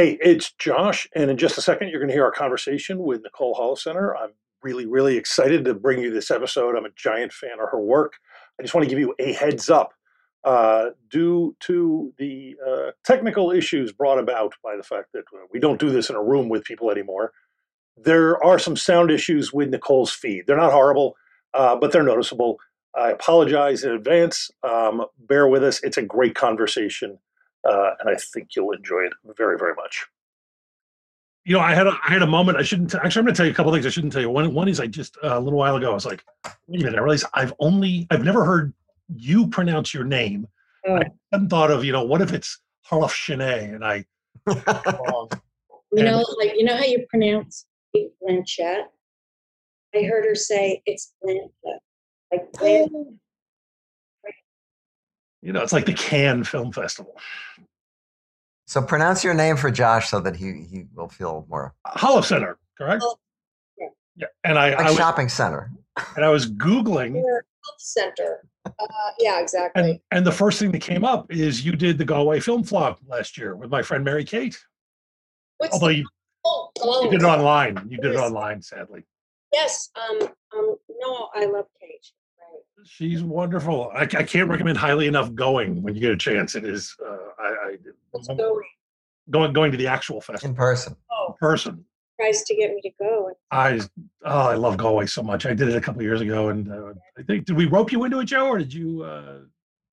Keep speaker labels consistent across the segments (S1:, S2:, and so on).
S1: Hey, it's Josh, and in just a second, you're going to hear our conversation with Nicole Holofcener. I'm really, really excited to bring you this episode. I'm a giant fan of her work. I just want to give you a heads up. Uh, due to the uh, technical issues brought about by the fact that we don't do this in a room with people anymore, there are some sound issues with Nicole's feed. They're not horrible, uh, but they're noticeable. I apologize in advance. Um, bear with us. It's a great conversation uh, and I think you'll enjoy it very, very much. You know, I had a, I had a moment. I shouldn't t- actually. I'm going to tell you a couple things. I shouldn't tell you. One one is I just uh, a little while ago I was like, wait a minute. I realized I've only I've never heard you pronounce your name. Oh. I hadn't thought of you know what if it's Harlof Shanae and I.
S2: you know, like you know how you pronounce Blanchett. I heard her say it's Blanchett, like Blanchett. Oh.
S1: You know, it's like the Cannes Film Festival.
S3: So pronounce your name for Josh so that he he will feel more.
S1: Hollow Holofcener, correct? Oh, yeah. yeah. And I,
S3: like
S1: I was,
S3: shopping center.
S1: And I was googling
S2: health center. Uh, yeah, exactly.
S1: And, and the first thing that came up is you did the Galway Film Fleadh last year with my friend Mary Kate.
S2: What's
S1: Although you,
S2: oh,
S1: you did it online. You did it online, sadly.
S2: Yes. Um. Um. No, I love Kate.
S1: She's wonderful. I, I, can't recommend highly enough going when you get a chance. It is uh, I, I going going to the actual festival
S3: in person.
S2: Oh,
S1: in person.
S2: Tries to get me to go.
S1: I oh I love Galway so much. I did it a couple years ago, and uh, I think did we rope you into it, Joe, or did you? Uh...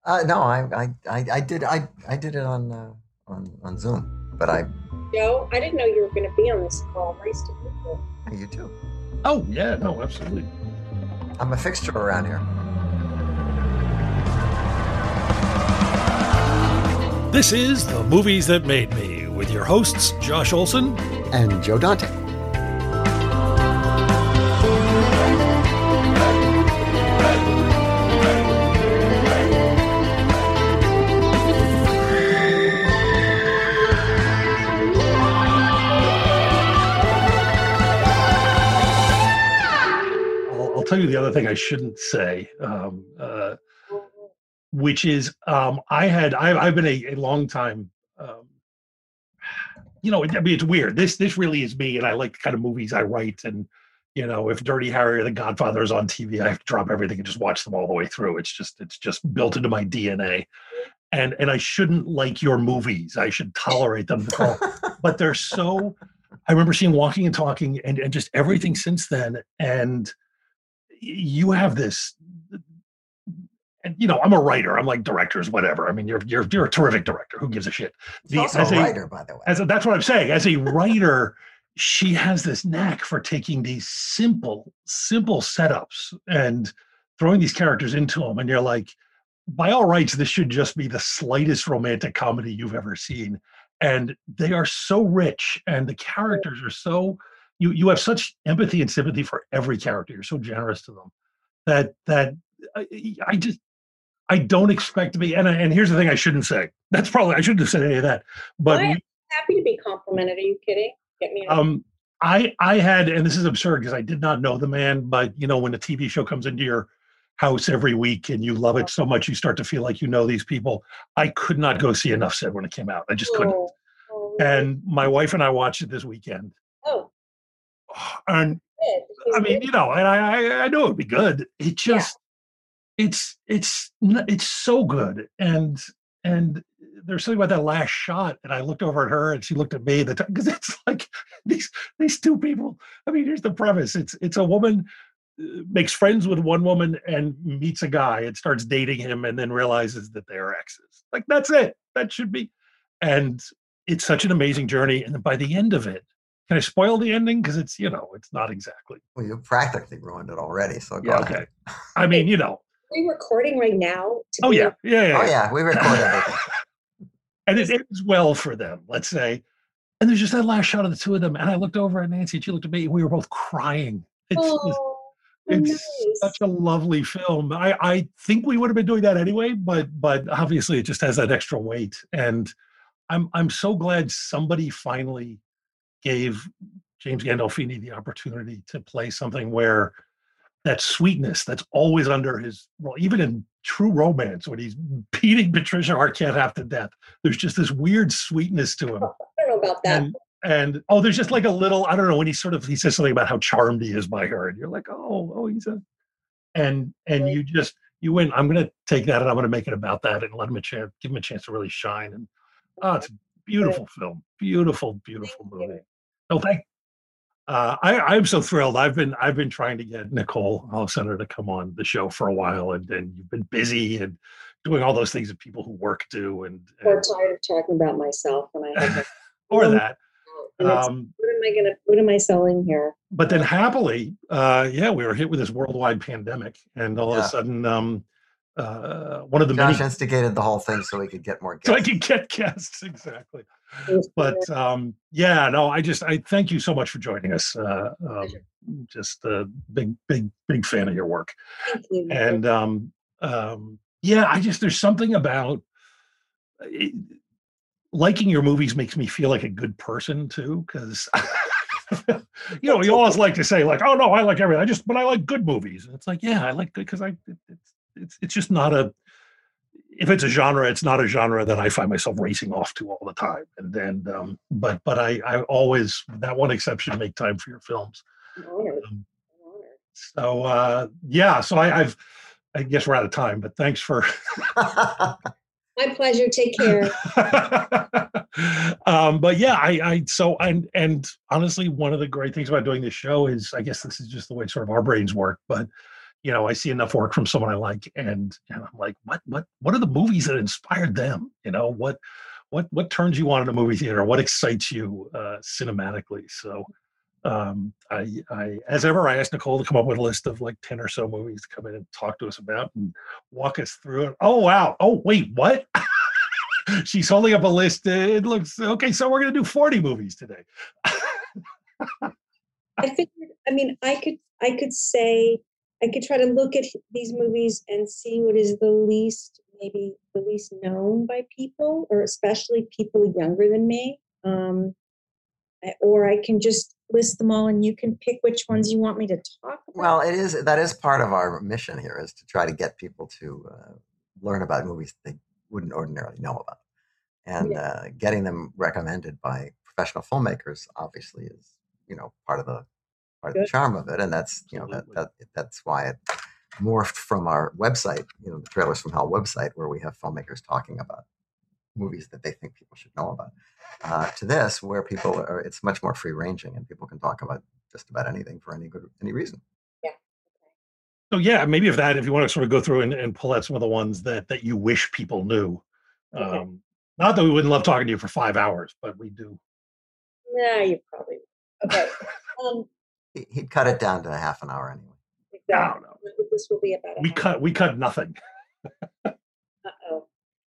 S3: Uh, no, I, I I did I I did it on uh, on on Zoom, but I.
S2: Joe, I didn't know you were going to be on this call. Nice to meet you.
S3: You too.
S1: Oh yeah, no, absolutely.
S3: I'm a fixture around here.
S4: This is The Movies That Made Me with your hosts, Josh Olson
S5: and Joe Dante.
S1: I'll, tell you the other thing I shouldn't say. Um, uh, which is um, I had I, have been a, a long time. Um, you know, I mean, it's weird. This this really is me, and I like the kind of movies I write. And you know, if Dirty Harry or The Godfather is on TV, I have to drop everything and just watch them all the way through. It's just it's just built into my DNA. And and I shouldn't like your movies. I should tolerate them. but they're so. I remember seeing Walking and Talking, and and just everything since then. And you have this and you know, I'm a writer. I'm like directors, whatever. I mean, you're you're you're a terrific director. Who gives a shit?
S3: The, also as a writer, by the way.
S1: As a, that's what I'm saying. As a writer, she has this knack for taking these simple, simple setups and throwing these characters into them, and you're like, by all rights, this should just be the slightest romantic comedy you've ever seen. And they are so rich, and the characters are so you you have such empathy and sympathy for every character. You're so generous to them that that I, I just I don't expect to be. And and here's the thing: I shouldn't say. That's probably I shouldn't have said any of that. But
S2: I'm happy to be complimented. Are you kidding? Get me.
S1: Um, I I had, and this is absurd because I did not know the man, but you know when a TV show comes into your house every week and you love it so much you start to feel like you know these people. I could not go see Enough Said when it came out. I just couldn't. Oh, oh, really? And my wife and I watched it this weekend.
S2: Oh.
S1: And I mean, you know, and I I, I knew it would be good. It just it's it's it's so good. And and there's something about that last shot and i looked over at her and she looked at me the time because it's like these these two people i mean here's the premise. It's it's a woman uh, makes friends with one woman and meets a guy and starts dating him and then realizes that they're exes. Like that's it. That should be and it's such an amazing journey. And by the end of it can i spoil the ending? Because it's you know it's not exactly
S3: well you practically ruined it already so
S1: yeah, okay. I mean you know
S2: we recording right now?
S1: oh yeah. yeah, yeah,
S3: Oh yeah, we record everything.
S1: and it ends well for them, let's say. And there's just that last shot of the two of them, and I looked over at Nancy, and she looked at me, and we were both crying. It's just-
S2: oh,
S1: it's
S2: nice.
S1: such a lovely film. I, I think we would have been doing that anyway, but but obviously it just has that extra weight. And I'm I'm so glad somebody finally gave James Gandolfini the opportunity to play something where that sweetness that's always under his well, even in true romance when he's beating Patricia Arquette half to death, there's just this weird sweetness to him.
S2: Oh, I don't know about that.
S1: And and oh, there's just like a little, I don't know, when he sort of he says something about how charmed he is by her, and you're like, oh, oh, he's a and and
S2: Right.
S1: you just you win. I'm gonna take that and I'm gonna make it about that and let him a chance, give him a chance to really shine. And oh, it's a beautiful film. Beautiful, beautiful
S2: Thank you.
S1: movie. No, thank uh, I, I'm so thrilled. I've been I've been trying to get Nicole Holofcener to come on the show for a while, and and you've been busy and doing all those things that people who work do, and,
S2: Or
S1: and
S2: tired of talking about myself when I have
S1: or that. Um,
S2: what am I gonna? What am I selling here?
S1: but then happily, uh, yeah, we were hit with this worldwide pandemic, and all of a sudden, um, uh, one of the
S3: Josh
S1: many
S3: instigated the whole thing so we could get more guests.
S1: so I
S3: guests.
S1: could get guests exactly. But um, yeah, no, I just I thank you so much for joining us. Uh, um, just a big, big, big fan of your work,
S2: you.
S1: and um, um, yeah, I just there's something about it, liking your movies makes me feel like a good person too, because. you know, you always like to say like, "Oh no, I like everything." I just, but I like good movies. And it's like, yeah, I like good because I, it's, it's, it's just not a. If it's a genre, it's not a genre that I find myself racing off to all the time. And then, um, but but I, I always, that one exception, make time for your films. Um, so uh, yeah, so I, I've, I guess we're out of time, but thanks for.
S2: My pleasure. Take care.
S1: um, but yeah, I, I so and and honestly, one of the great things about doing this show is, I guess this is just the way sort of our brains work. But you know, I see enough work from someone I like, and and I'm like, what what what are the movies that inspired them? You know, what what what turns you on in a movie theater? What excites you uh, cinematically? So. Um, I, I, as ever, I asked Nicole to come up with a list of like 10 or so movies to come in and talk to us about and walk us through it. Oh, wow. Oh, wait, what? She's holding up a list. It looks okay. So we're to do 40 movies today.
S2: I figured. I mean, I could. I could say. I could try to look at these movies and see what is the least, maybe the least known by people, or especially people younger than me. Um, or I can just list them all, and you can pick which ones you want me to talk about.
S3: well, it is that is part of our mission here is to try to get people to uh, learn about movies they wouldn't ordinarily know about, and uh, getting them recommended by professional filmmakers obviously is you know part of the part of the charm of it, and that's you know that, that that's why it morphed from our website, you know, the Trailers from Hell website, where we have filmmakers talking about movies that they think people should know about, uh, to this, where people are, it's much more free ranging and people can talk about just about anything for any good any reason. Yeah.
S1: So yeah, maybe if that, if you want to sort of go through and, and pull out some of the ones that that you wish people knew.
S2: Okay.
S1: Um, not that we wouldn't love talking to you for five hours, but we do.
S2: Yeah, you probably. Okay. um,
S3: He, he'd cut it down to a half an hour anyway.
S1: No,
S2: exactly.
S1: no.
S2: This will be about.
S1: We
S2: half
S1: cut we cut nothing.
S2: Uh-oh.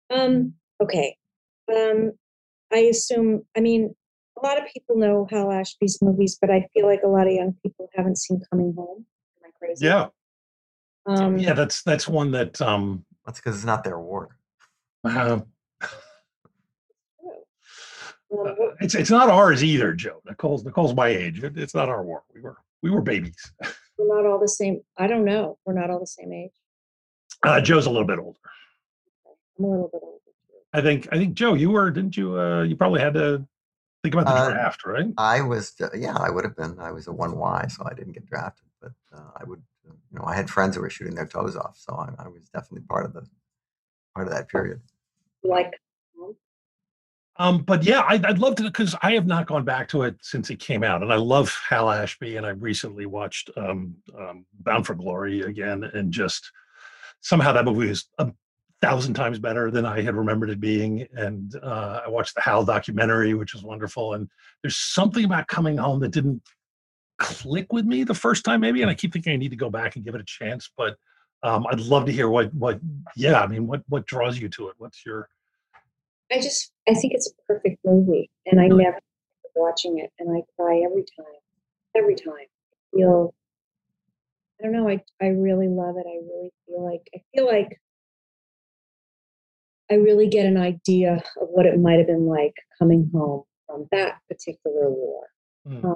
S2: Um, okay. Um, I assume, I mean, a lot of people know Hal Ashby's movies, but I feel like a lot of young people haven't seen Coming Home. Am I crazy?
S1: Yeah,
S2: Um,
S1: yeah. That's that's one that um,
S3: That's because it's not their war.
S1: uh,
S2: true. What-
S1: it's it's not ours either, Joe. Nicole's Nicole's my age. It, it's not our war. We were we were babies.
S2: we're not all the same. I don't know. We're not all the same age.
S1: Uh, Joe's a little bit older.
S2: I'm a little bit older.
S1: I think I think Joe, you were didn't you? Uh, you probably had to think about the
S3: Uh,
S1: draft, right?
S3: I was, uh, yeah, I would have been. I was a one Y, so I didn't get drafted. But uh, I would, uh, you know, I had friends who were shooting their toes off, so I, I was definitely part of the part of that period.
S2: Like,
S1: Um, but yeah, I'd, I'd love to because I have not gone back to it since it came out, and I love Hal Ashby, and I recently watched um, um, Bound for Glory again, and just somehow that movie is a thousand times better than I had remembered it being. And uh, I watched the Hal documentary, which was wonderful. And there's something about coming home that didn't click with me the first time, maybe, and I keep thinking I need to go back and give it a chance. But um, I'd love to hear what what yeah, I mean, what what draws you to it? What's your
S2: I just I think it's a perfect movie, and I never watching it, and I cry every time, every time. I feel I don't know. I I really love it. I really feel like I feel like I really get an idea of what it might have been like coming home from that particular war.
S1: Mm.
S2: Um,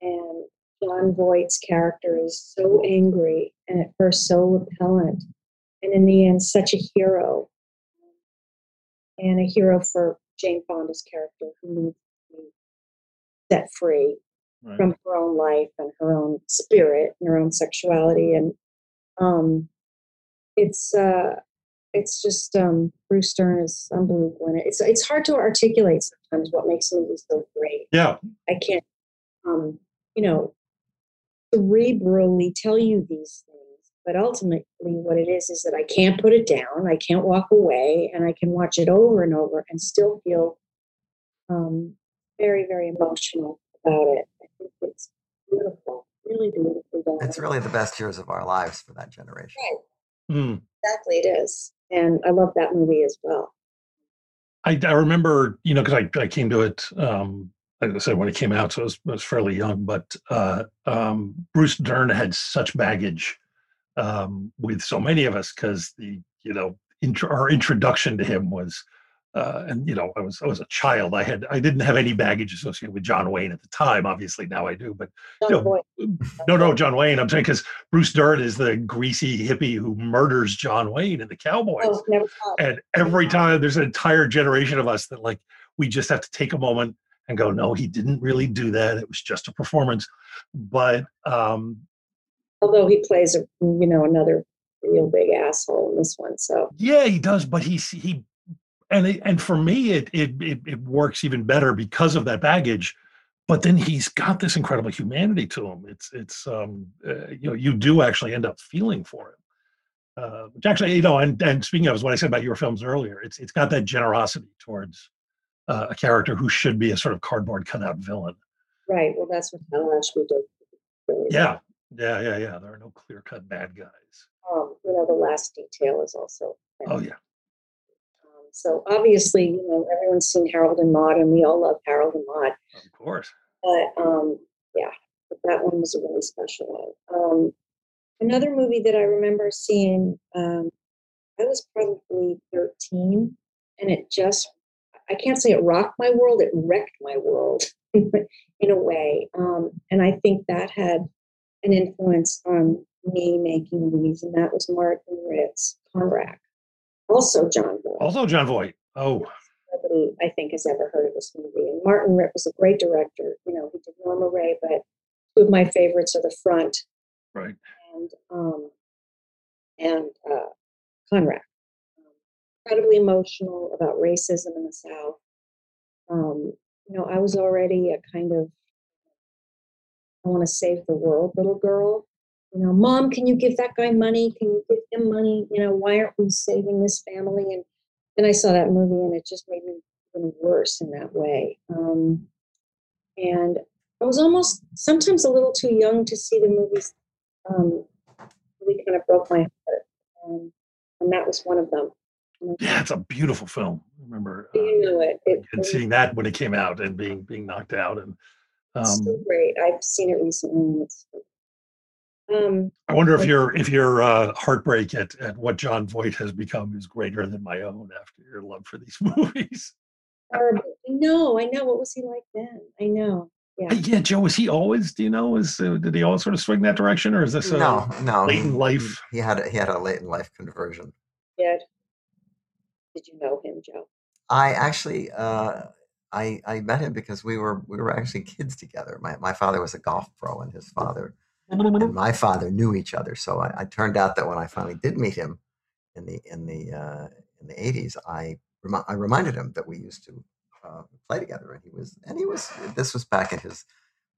S2: and Jon Voight's character is so angry and at first so repellent, and in the end, such a hero, and a hero for Jane Fonda's character who needs to be set free
S1: Right.
S2: from her own life and her own spirit and her own sexuality and um it's uh it's just um Bruce Dern is unbelievable in it. It's it's hard to articulate sometimes what makes movies so great.
S1: Yeah.
S2: I can't um you know cerebrally tell you these things, but ultimately what it is is that I can't put it down, I can't walk away, and I can watch it over and over and still feel um very, very emotional about it. I think it's beautiful, really beautifully done.
S3: It's really the best years of our lives for that generation.
S1: Mm.
S2: exactly it is, and I love that movie as well.
S1: I, I remember, you know, because I, I came to it, um, like I said, when it came out, so I was, I was fairly young, but uh, um, Bruce Dern had such baggage um, with so many of us because the, you know, intro, our introduction to him was, uh, and you know, I was I was a child. I had I didn't have any baggage associated with John Wayne at the time. Obviously, now I do, but No,
S2: Boyd,
S1: no, no, John Wayne. I'm saying because Bruce Dern is the greasy hippie who murders John Wayne and the Cowboys.
S2: oh, saw it.
S1: And every time there's an entire generation of us that like we just have to take a moment and go, no, he didn't really do that. It was just a performance. But um,
S2: Although he plays a you know another real big asshole in this one, so
S1: yeah, he does. But he's he and it, and for me, it, it it it works even better because of that baggage. But then he's got this incredible humanity to him. It's it's um uh, you know you do actually end up feeling for him. Uh, which actually, you know, and, and speaking of is what I said about your films earlier, it's it's got that generosity towards uh, a character who should be a sort of cardboard cutout villain.
S2: right. Well, that's what Hal Ashby did. really
S1: Yeah, yeah, yeah, yeah. There are no clear cut bad guys.
S2: Um, you know, the last detail is also.
S1: Oh yeah,
S2: Um, so obviously, you know, everyone's seen Harold and Maude, and we all love Harold and Maude.
S1: of course.
S2: But um, yeah, but that one was a really special one. Um, another movie that I remember seeing, um, I was probably 13, and it just, I can't say it rocked my world, it wrecked my world in a way. Um, and I think that had an influence on me making movies, and that was Martin Ritt's, Conrack. Also, Jon Voight
S1: Also, Jon Voight. Oh,
S2: nobody I think has ever heard of this movie. And Martin Ritt was a great director. You know, he did Norma Rae, but two of my favorites are The Front
S1: right.
S2: and um, and uh, Conrack. Um, incredibly emotional about racism in the South. Um, you know, I was already a kind of I want to save the world little girl. You know, mom, can you give that guy money? Can you give him money? You know, why aren't we saving this family? And then I saw that movie, and it just made me even worse in that way. Um, and I was almost sometimes a little too young to see the movies. Um, really kind of broke my heart, um, and that was one of them.
S1: Yeah, it's a beautiful film. I remember
S2: You
S1: uh,
S2: know it. it
S1: and seeing that when it came out and being being knocked out. And
S2: it's so
S1: um,
S2: great. I've seen it recently. Um,
S1: I wonder if your if your uh, heartbreak at, at what Jon Voight has become is greater than my own after your love for these movies.
S2: horrible. No, I know. What was he like then? I know. Yeah.
S1: Yeah, Joe, was he always? Do you know? Is uh, did he always sort of swing that direction, or is this a,
S3: no, no.
S1: late in life?
S3: He, he had a, he had a late in life conversion.
S2: Did. Did you know him, Joe?
S3: I actually uh, I I met him because we were we were actually kids together. My my father was a golf pro, and his father and my father knew each other. So I, I turned out that when I finally did meet him in the in the uh, in the eighties, I remi- I reminded him that we used to uh, play together, and he was and he was this was back in his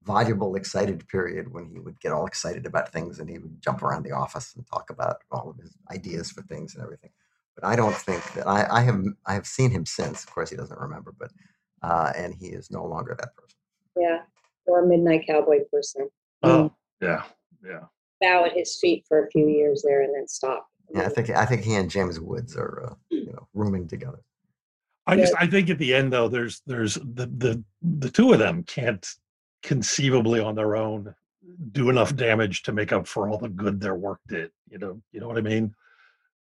S3: voluble, excited period when he would get all excited about things and he would jump around the office and talk about all of his ideas for things and everything. But I don't think that I, I have I have seen him since. Of course, he doesn't remember, but uh, and he is no longer that person.
S2: Yeah. Or a midnight cowboy person.
S1: Oh, yeah, yeah.
S2: Bow at his feet for a few years there and then stop.
S3: Yeah, I think I think he and James Woods are uh, you know rooming together.
S1: I just I think at the end though, there's there's the the the two of them can't conceivably on their own do enough damage to make up for all the good their work did. You know, you know what I mean?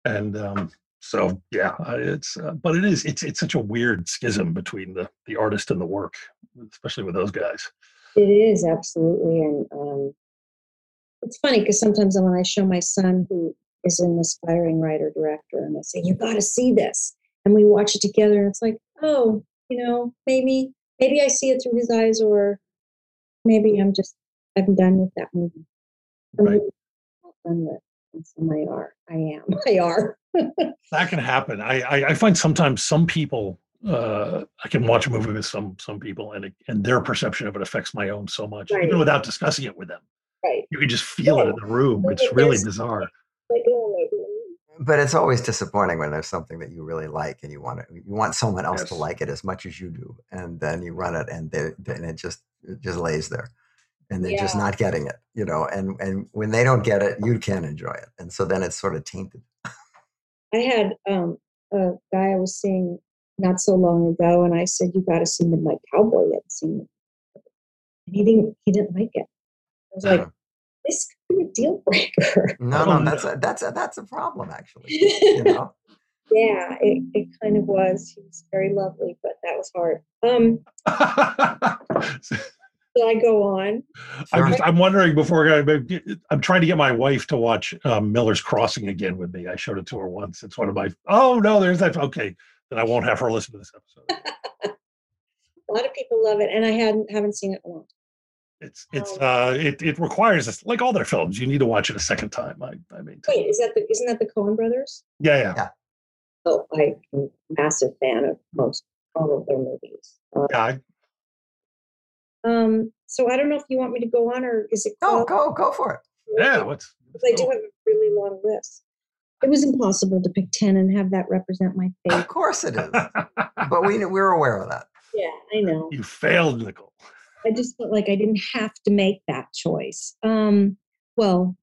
S1: And um, so yeah, it's uh, but it is it's it's such a weird schism between the the artist and the work, especially with those guys.
S2: It is absolutely, and um, it's funny because sometimes when I show my son who is an aspiring writer director, and I say, "You got to see this," and we watch it together, and it's like, oh, you know, maybe maybe I see it through his eyes, or maybe I'm just I'm done with that movie. I'm
S1: Right.
S2: not done with. And some I are. I am. I are.
S1: That can happen. I I, I find sometimes some people. Uh, I can watch a movie with some some people, and it, and their perception of it affects my own so much,
S2: Right.
S1: even without discussing it with them.
S2: right.
S1: You can just feel it in the room. It's
S2: it
S1: really
S2: is.
S1: bizarre.
S2: Like, maybe.
S3: But it's always disappointing when there's something that you really like and you want it, you want someone else to like it as much as you do, and then you run it and they, then it just it just lays there, and they're just not getting it, you know. And and when they don't get it, you can't enjoy it, and so then it's sort of tainted.
S2: I had um, a guy I was seeing not so long ago, and I said, "You got to see Midnight Cowboy." You haven't seen it. And he didn't. He didn't like it. I was like, "This could be a deal breaker."
S3: no, no, that's a, that's a, that's a problem actually. You know,
S2: yeah, it, it kind of was. He was very lovely, but that was hard. Um, I go on.
S1: I'm just I'm wondering before I I'm trying to get my wife to watch um, Miller's Crossing again with me. I showed it to her once. It's one of my oh no, there's that okay. Then I won't have her listen to this episode.
S2: A lot of people love it, and I hadn't haven't seen it in a long.
S1: It's it's
S2: Um,
S1: uh it it requires this like all their films. You need to watch it a second time. I I mean
S2: Wait, is that the isn't that the Coen Brothers?
S1: yeah yeah
S3: Yeah.
S2: Oh, I'm a massive fan of most all of their movies. Uh,
S1: yeah. I,
S2: Um, so I don't know if you want me to go on or is it
S3: go go go for it.
S1: yeah. What's
S2: Because I do have a really long list. It was impossible to pick ten and have that represent my favorite.
S3: Of course it is, but we we're aware of that.
S2: yeah, I know.
S1: you failed, Nicole.
S2: I just felt like I didn't have to make that choice. Um, well,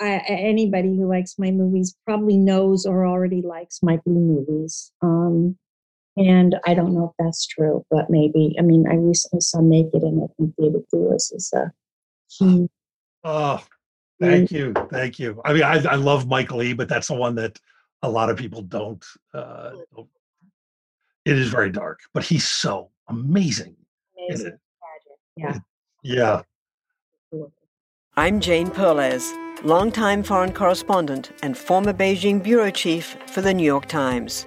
S2: I, a- anybody who likes my movies probably knows or already likes my blue movies. Um, and I don't know if that's true, but maybe. I mean, I recently saw Naked, and I think David Thewlis is a huge.
S1: Oh, thank you, thank you. I mean, I I love Mike Leigh, but that's the one that a lot of people don't. Uh, don't- it is very dark, but he's so amazing.
S2: amazing
S1: Yeah.
S2: Yeah.
S6: I'm Jane Perlez, longtime foreign correspondent and former Beijing bureau chief for the New York Times.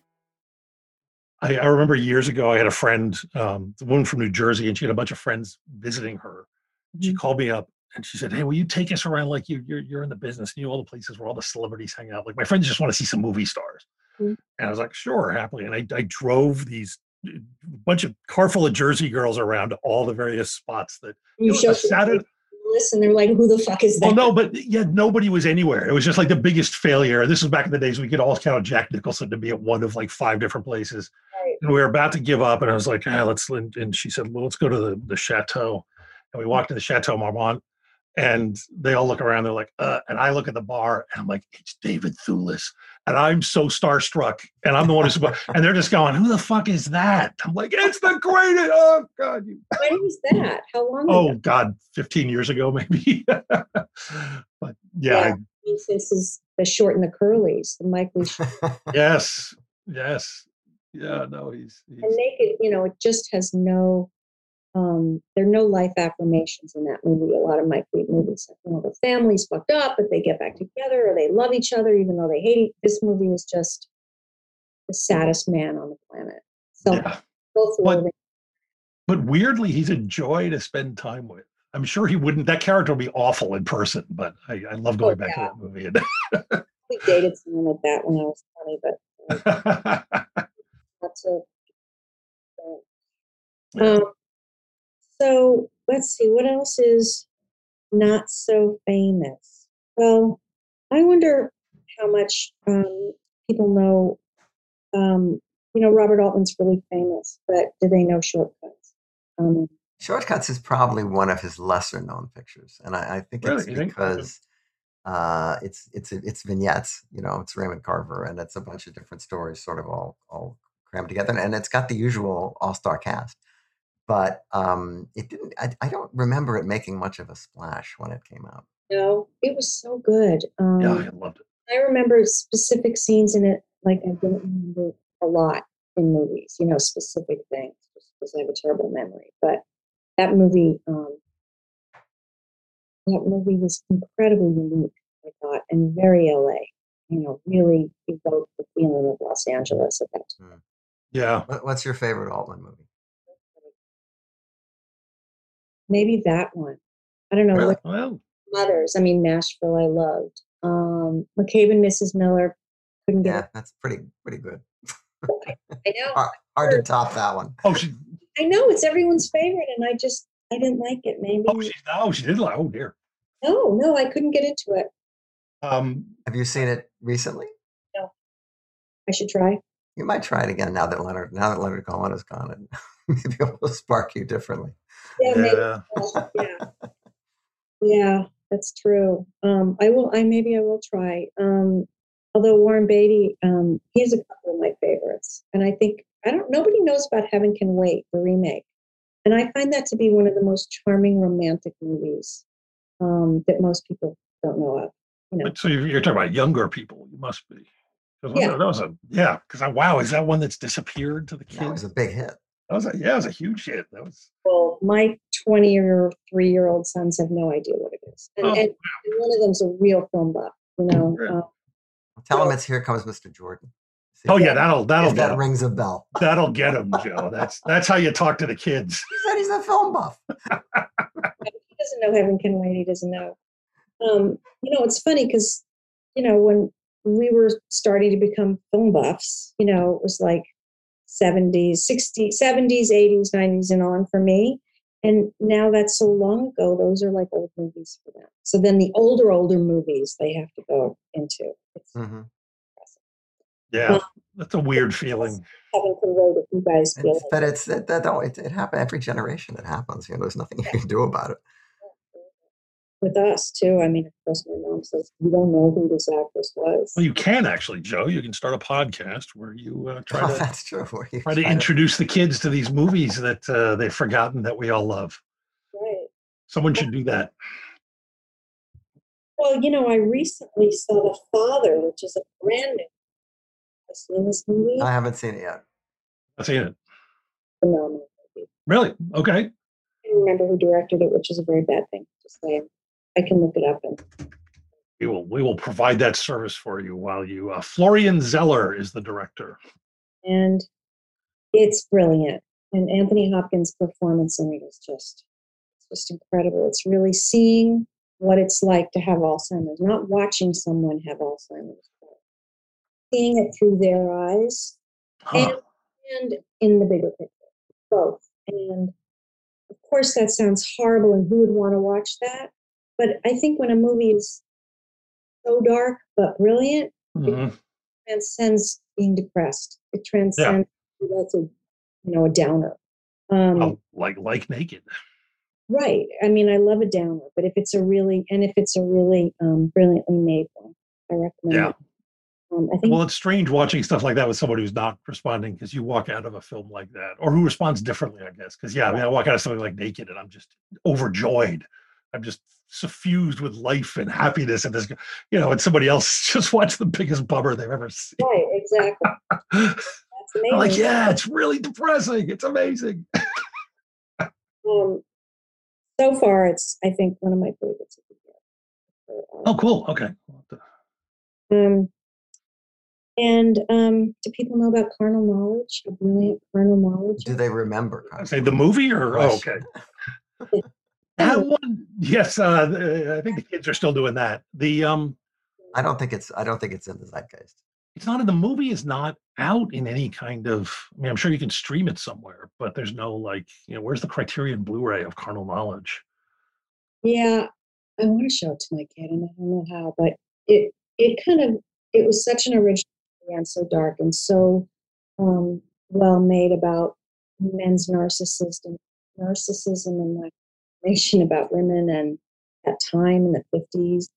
S1: I, I remember years ago, I had a friend, um, the woman from New Jersey, and she had a bunch of friends visiting her. She called me up and she said, "Hey, will you take us around? Like you, you're you're in the business, you know all the places where all the celebrities hang out. Like my friends just want to see some movie stars."
S2: Mhm.
S1: And I was like, "Sure, happily." And I, I drove these uh, bunch of car full of Jersey girls around to all the various spots that
S2: You
S1: it was
S2: show
S1: a Saturday.
S2: Listen, they're like, "Who the fuck is that?"
S1: Well, no, but yeah, nobody was anywhere. It was just like the biggest failure. This was back in the days we could all count Jack Nicholson to be at one of like five different places.
S2: Right.
S1: And we were about to give up, and I was like, ah, let's. And and she said, well, let's go to the the chateau. And we walked to the Chateau Marmont, and they all look around. They're like, uh, and I look at the bar, and I'm like, it's David Thewlis, and I'm so starstruck, and I'm the one who's, and they're just going, who the fuck is that? I'm like, it's the greatest. Oh God, you
S2: When was that? How long
S1: oh
S2: ago?
S1: god 15 years ago maybe but yeah,
S2: Yeah. This is the short and the curlies, the Mike Leigh. Sh-
S1: yes yes yeah no he's, he's
S2: and naked, you know, it just has no Um, there are no life affirmations in that movie. A lot of Mike Leigh movies, you know, the family's fucked up, but they get back together, or they love each other even though they hate. Each. This movie is just the saddest man on the planet. So
S1: Yeah.
S2: both
S1: But-. But weirdly, he's a joy to spend time with. I'm sure he wouldn't. That character would be awful in person, but I, I love going
S2: Oh,
S1: back
S2: yeah.
S1: to that movie.
S2: We dated someone like that when I was 20, but uh, not to.
S1: Yeah.
S2: Um, so let's see, what else is not so famous? Well, I wonder how much um, people know. Um, you know, Robert Altman's really famous, but do they know Short Cuts? Um,
S3: Short Cuts is probably one of his lesser known pictures, and I, I think
S1: Really?
S3: it's
S1: You think?
S3: Because uh, it's it's it's vignettes. You know, it's Raymond Carver, and it's a bunch of different stories, sort of all all crammed together, and it's got the usual all star cast. But um, it didn't. I, I don't remember it making much of a splash when it came out.
S2: no, it was so good. Um,
S1: yeah, I loved it.
S2: I remember specific scenes in it, like I don't remember a lot in movies, you know, specific things, just because I have a terrible memory. But that movie, um, that movie was incredibly unique, I thought, and very LA. You know, really evoked the feeling of Los Angeles at that time.
S1: Yeah.
S3: What's your favorite Altman movie?
S2: Maybe that one. I don't know.
S1: Really?
S2: What
S1: Well,
S2: others? I mean, Nashville, I loved. Um, McCabe and Mrs. Miller couldn't get.
S3: Yeah, that's pretty pretty good.
S2: I know.
S3: Hard, hard to top that one.
S1: oh, she,
S2: I know it's everyone's favorite, and I just I didn't like it. Maybe
S1: oh, she, oh, she did like. Oh dear.
S2: no, no, I couldn't get into it.
S1: Um,
S3: Have you seen it recently? No.
S2: I should try.
S3: You might try it again now that Leonard now that Leonard Cohen is gone, and maybe it will spark you differently.
S2: Yeah, maybe.
S1: yeah.
S2: yeah, yeah, that's true. Um, I will. I maybe I will try. Um, although Warren Beatty, um, he has a couple of my favorites, and I think I don't. Nobody knows about Heaven Can Wait, the remake, and I find that to be one of the most charming romantic movies um, that most people don't know of. You know,
S1: But so you're, you're talking about younger people. You must be.
S2: Yeah.
S1: That was a yeah. Because I wow, is that one that's disappeared to the kids?
S3: That was a big hit.
S1: That was a yeah. It was a huge hit. That was.
S2: well, my twenty or three year old sons have no idea what it is, and,
S1: Oh,
S2: and, and one of them's a real film buff. You know,
S1: Really?
S2: uh,
S3: Tell him it's Here Comes Mr. Jordan. See
S1: Oh yeah,
S3: that-
S1: that'll that'll
S3: if
S1: get
S3: rings a bell.
S1: that'll get him, Joe. That's that's how you talk to the kids.
S3: He said he's a film buff.
S2: he doesn't know heaven can wait he doesn't know um, you know it's funny because you know when we were starting to become film buffs you know it was like 70s 60s 70s 80s 90s and on for me and now that's so long ago those are like old movies for them so then the older older movies they have to go into it's
S3: Mhm.
S1: Yeah, that's a weird feeling.
S2: heaven can wait if you guys feel
S3: It's-
S2: like
S3: but it's that, that don't- it, it happened every generation. It happens. You know, there's nothing you can do about it.
S2: With us too i mean of course my mom says you don't know who this actress was
S1: Well, you can actually, Joe. You can start a podcast where you uh, try
S3: Oh,
S1: to
S3: that's true. Where you
S1: try to introduce the kids to these movies that uh, they've forgotten that we all love.
S2: right
S1: Someone should do that.
S2: Well, you know, I recently saw The Father, which is a brand new. I've seen this movie.
S3: I haven't seen it yet.
S1: I've seen it.
S2: Phenomenal movie.
S1: Really? Okay.
S2: I remember who directed it, which is a very bad thing to say. I can look it up and
S1: We will we will provide that service for you while you. Uh, Florian Zeller is the director.
S2: and it's brilliant. And Anthony Hopkins' performance in it is just it's just incredible. It's really seeing what it's like to have Alzheimer's, not watching someone have Alzheimer's, but seeing it through their eyes
S1: Huh.
S2: and, and in the bigger picture, both. And of course, that sounds horrible, and who would want to watch that? But I think when a movie is so dark but brilliant,
S1: Mhm.
S2: transcends being depressed. It transcends that's a you know a downer. Um,
S1: Oh, like like naked.
S2: Right. I mean, I love a downer, but if it's a really and if it's a really um, brilliantly made one, I recommend
S1: Yeah.
S2: it. Um, I think
S1: Well, it's strange watching stuff like that with somebody who's not responding because you walk out of a film like that, or who responds differently, I guess. Because yeah, I mean, I walk out of something like Naked, and I'm just overjoyed. I'm just suffused with life and happiness, and this, you know, and somebody else just watched the biggest bummer they've ever seen.
S2: right, exactly. That's amazing.
S1: Like, yeah, it's really depressing. It's amazing.
S2: Um, so far, it's I think one of my favorites of the year. So, um,
S1: Oh, cool. Okay.
S2: Um, and um, do people know about carnal knowledge? A brilliant carnal knowledge.
S3: Do they remember?
S1: I say the movie or oh, okay. That one, yes. Uh, I think the kids are still doing that. The um,
S3: I don't think it's. I don't think it's in the zeitgeist.
S1: it's not in the movie is not out in any kind of. I mean, I'm sure you can stream it somewhere, but there's no like, you know, where's the Criterion Blu-ray of Carnal Knowledge?
S2: Yeah, I want to show it to my kid, and I don't know how, but it it kind of it was such an original and so dark and so um, well made about men's narcissism, narcissism, and like information about women and that time in the fifties.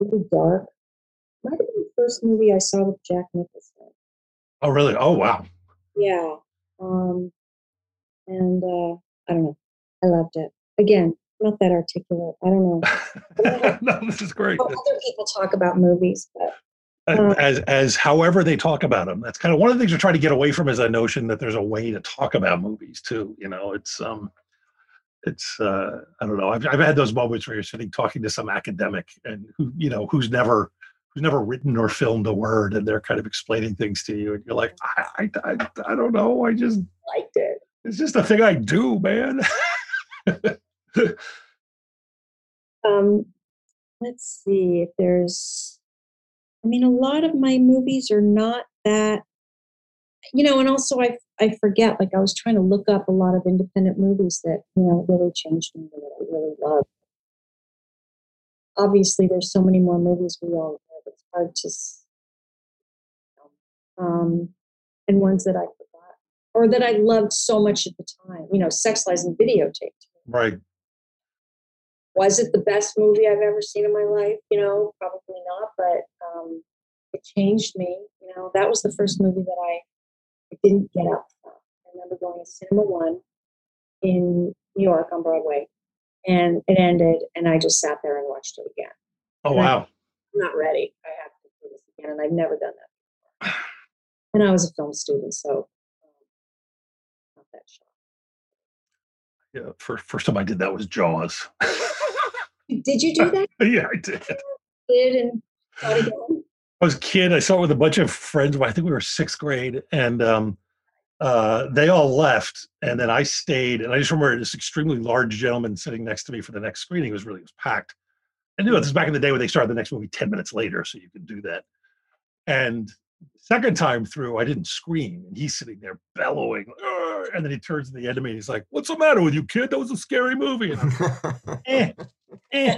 S2: Really dark. Might have been the first movie I saw with Jack Nicholson.
S1: Oh, really? Oh, wow.
S2: Yeah. Um, and uh, I don't know. I loved it. Again, not that articulate. I don't know.
S1: no, this is great.
S2: how other people talk about movies, but
S1: Uh, As as however they talk about them, that's kind of one of the things we're trying to get away from is that notion that there's a way to talk about movies too. You know, it's um, it's uh, I don't know. I've I've had those moments where you're sitting talking to some academic and who you know who's never who's never written or filmed a word, and they're kind of explaining things to you, and you're like, I I I, I don't know. I just
S2: liked it.
S1: it's just a thing I do, man.
S2: um, let's see if there's. I mean, a lot of my movies are not that. You know, and also I I forget. Like I was trying to look up a lot of independent movies that you know really changed me that I really love. Obviously, there's so many more movies we all love. It's hard to. Um, and ones that I forgot or that I loved so much at the time. You know, Sex Lies and Videotape.
S1: right.
S2: Was it the best movie I've ever seen in my life? You know, probably not, but um, it changed me. You know, that was the first movie that I, didn't get up remember going to Cinema One in New York on Broadway, and it ended, and I just sat there and watched it again.
S1: Oh
S2: And
S1: wow.
S2: I'm not ready. I have to do this again, and I've never done that before. And I was a film student, so um, not that shocked.
S1: Yeah. First first time I did that was Jaws.
S2: Did you do that?
S1: yeah, I did.
S2: Did and thought again?
S1: I was a kid. I saw it with a bunch of friends. I think we were sixth grade, and um, uh, they all left, and then I stayed. And I just remember this extremely large gentleman sitting next to me for the next screening. It was really it was packed. And you know, this is back in the day when they started the next movie ten minutes later, so you could do that. And second time through, I didn't scream, and he's sitting there bellowing. "Arr!" And then he turns to the enemy and he's like, "What's the matter with you, kid? That was a scary movie." And I'm, eh, eh.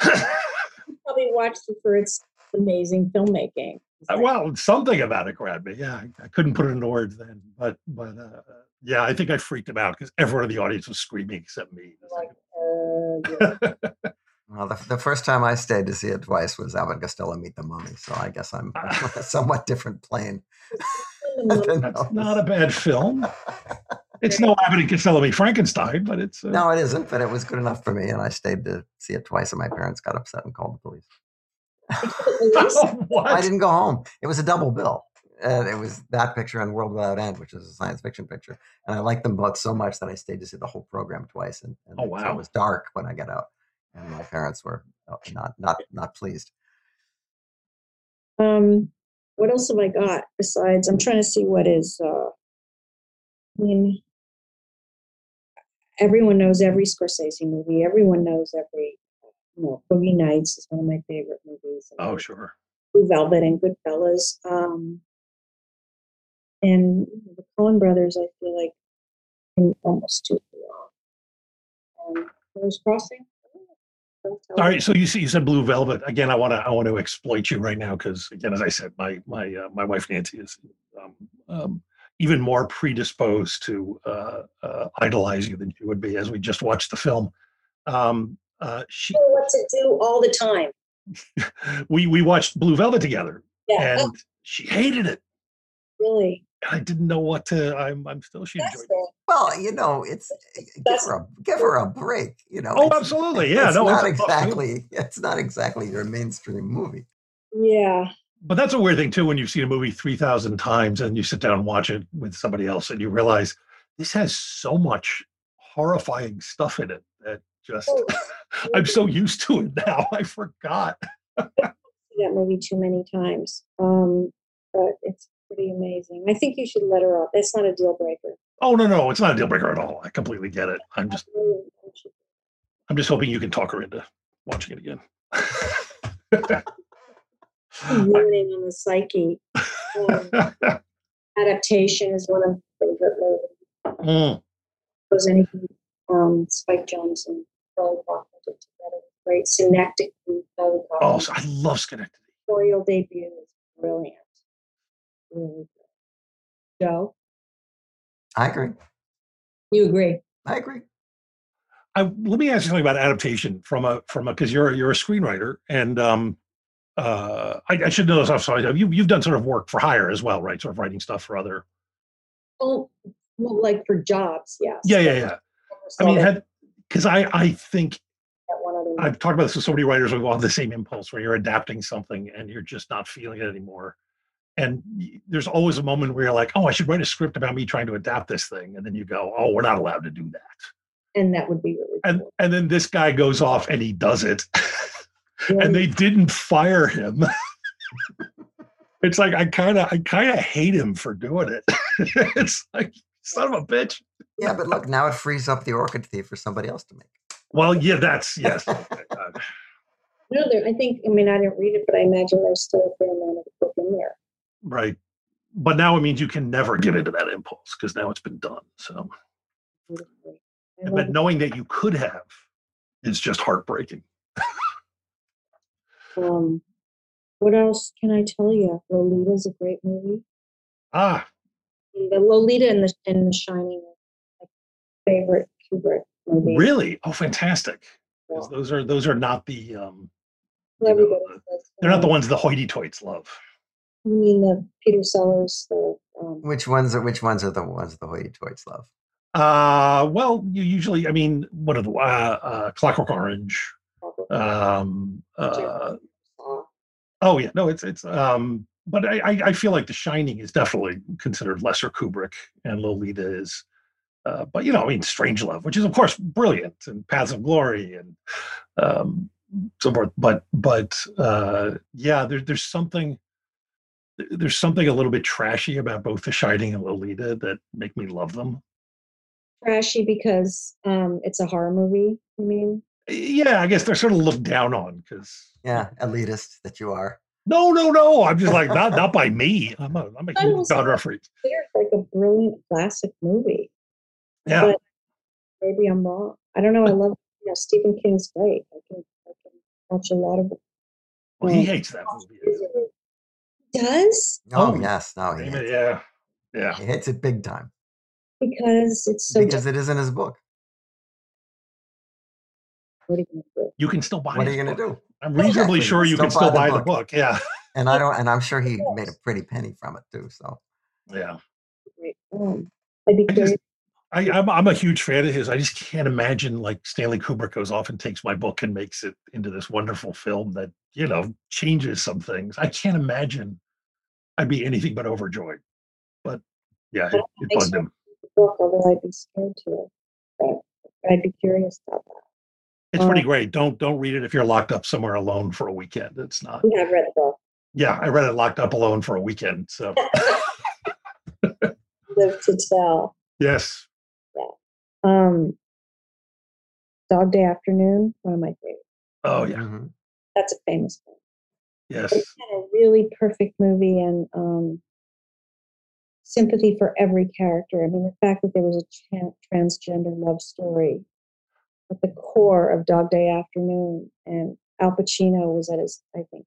S2: Probably watched it for its amazing filmmaking.
S1: Uh, well, something about it grabbed me. Yeah, I, I couldn't put it into words then, but but uh, yeah, I think I freaked him out because everyone in the audience was screaming except me.
S2: like, uh, yeah.
S3: Well, the, the first time I stayed to see it twice was Abbott and Costello Meet the Mummy, so I guess I'm on a somewhat different plane. than
S1: That's not a bad film. It's no Abbott and Costello meet Frankenstein, but it's uh,
S3: No, it isn't, but it was good enough for me, and I stayed to see it twice, and my parents got upset and called the police.
S1: what?
S3: I didn't go home. It was a double bill. And it was that picture and World Without End, which is a science fiction picture. And I liked them both so much that I stayed to see the whole program twice. And, and
S1: Oh,
S3: so
S1: wow.
S3: it was dark when I got out, and my parents were uh, not not not pleased.
S2: Um, what else have I got besides? I'm trying to see what is. Uh, I mean, everyone knows every Scorsese movie. Everyone knows every. You know, Boogie Nights is one of my favorite movies.
S1: Oh, sure.
S2: Blue Velvet and Goodfellas. Um, and the Coen Brothers, I feel like, can almost too long. Um, Rose Crossing.
S1: All right, so you see, you said Blue Velvet again. I want to I want to exploit you right now because again, as I said, my my uh, my wife Nancy is um, um, even more predisposed to uh, uh, idolize you than she would be as we just watched the film. Um, uh, she
S2: know what to do all the time.
S1: we we watched Blue Velvet together,
S2: Yeah,
S1: and she hated it.
S2: really.
S1: I didn't know what to. I'm I'm still she
S2: That's
S1: enjoyed. it.
S3: Well, you know, it's give her a give her a break. You know,
S1: Oh,
S3: It's-
S1: absolutely, yeah.
S3: it's
S1: no,
S3: not
S1: it's-
S3: exactly. It's not exactly your mainstream movie.
S2: yeah.
S1: But that's a weird thing too when you've seen a movie three thousand times and you sit down and watch it with somebody else and you realize this has so much horrifying stuff in it that just
S2: Oh,
S1: I'm so used to it now. I forgot.
S2: that movie too many times. Um, but it's pretty amazing. I think you should let her off. That's not a deal breaker.
S1: Oh no, no, it's not a deal breaker at all. I completely get it. I'm just I'm just hoping you can talk her into watching it again.
S2: ruining on the psyche. Um, adaptation is one of my favorite movies.
S1: Mm,
S2: Was anything um, Spike Jonze and Charlie Kaufman did together? Great synecdoche from
S1: oh, so I love Schenectady.
S2: Editorial debut is brilliant. Really good. Joe,
S3: I agree.
S2: you agree?
S3: I agree.
S1: I, let me ask you something about adaptation from a from a because you're you're a screenwriter and um uh I, I should know this off so you you've done sort of work for hire as well right sort of writing stuff for other
S2: Oh, well, like for jobs, yes.
S1: yeah yeah yeah I mean had because I I think
S2: that one other
S1: I've talked about this with so many writers who all have the same impulse where you're adapting something and you're just not feeling it anymore. And there's always a moment where you're like, oh, I should write a script about me trying to adapt this thing. And then you go, oh, we're not allowed to do that.
S2: and that would be really
S1: And
S2: cool.
S1: and then this guy goes off and he does it.
S2: Yeah,
S1: and they didn't fire him. it's like I kind of I kind of hate him for doing it. it's like son of a bitch.
S3: Yeah, but look, now it frees up the Orchid Thief for somebody else to make.
S1: Well, yeah, that's yes. Oh, my God.
S2: no, there, I think, I mean, I didn't read it, but I imagine there's still a fair amount of the book in there.
S1: right. But now it means you can never give into that impulse because now it's been done. So, but knowing that you could have is just heartbreaking.
S2: Um, what else can I tell you? Lolita's a great movie.
S1: Ah,
S2: The Lolita and the and the Shining, are my favorite Kubrick movie.
S1: really? Oh, fantastic!
S2: Yeah.
S1: Those are those are not the um, you know,
S2: Everybody
S1: the-
S2: says,
S1: they're not the ones the hoity-toits love.
S2: You mean the Peter Sellers, the um,
S3: Which ones are which ones are the ones the hoity-toits love?
S1: Uh, well, you usually, I mean, what are the uh, uh, Clockwork Orange? Um, uh, oh yeah, no, it's it's. Um, but I, I I feel like The Shining is definitely considered lesser Kubrick, and Lolita is. Uh, but you know, I mean, Strangelove, which is of course brilliant, and Paths of Glory, and um, so forth. But but uh, yeah, there, there's something. There's something a little bit trashy about both The Shining and Lolita that make me love them.
S2: trashy because um, it's a horror movie. You mean?
S1: Yeah, I guess they're sort of looked down on because
S3: Yeah, elitist that you are.
S1: no, no, no. I'm just like not not by me. I'm a I'm a
S2: I
S1: huge
S2: was-
S1: genre freak.
S2: It's like a brilliant classic movie.
S1: Yeah,
S2: But maybe I'm wrong. I don't know. I love you know Stephen King's great. I can I can watch a lot of it.
S1: well, he hates that movie.
S2: Does
S3: Oh,
S1: Oh,
S3: yes, no, he hates
S1: it,
S3: it.
S1: Yeah, yeah.
S3: He hates it big time
S2: because it's so.
S3: because it is in his book.
S2: What are you gonna do?
S1: You can still buy.
S3: What are you going to
S1: book.
S3: do?
S1: I'm reasonably
S3: Exactly.
S1: sure you
S3: Still
S1: can still
S3: buy
S1: buy
S3: the
S1: the book. Yeah,
S3: And I don't. And I'm sure he made a pretty penny from it too. So
S1: yeah.
S2: Great. Um, I'd be
S1: I just-
S2: curious.
S1: I, I'm I'm a huge fan of his. I just can't imagine like Stanley Kubrick goes off and takes my book and makes it into this wonderful film that you know changes some things. I can't imagine. I'd be anything but overjoyed. But yeah, it, it bugged him.
S2: book, although I'd be scared to it. But I'd be curious about that.
S1: It's pretty
S2: Uh,
S1: great. Don't don't read it if you're locked up somewhere alone for a weekend. It's not.
S2: Yeah, I've read the book.
S1: Yeah, I read it locked up alone for a weekend. So
S2: Live to tell.
S1: yes,
S2: Um, Dog Day Afternoon, one of my favorites.
S1: oh yeah,
S3: mhm.
S2: That's a famous one.
S1: yes,
S2: It's had a really perfect movie and um, sympathy for every character. I mean, the fact that there was a tra- transgender love story at the core of Dog Day Afternoon, and Al Pacino was at his, I think,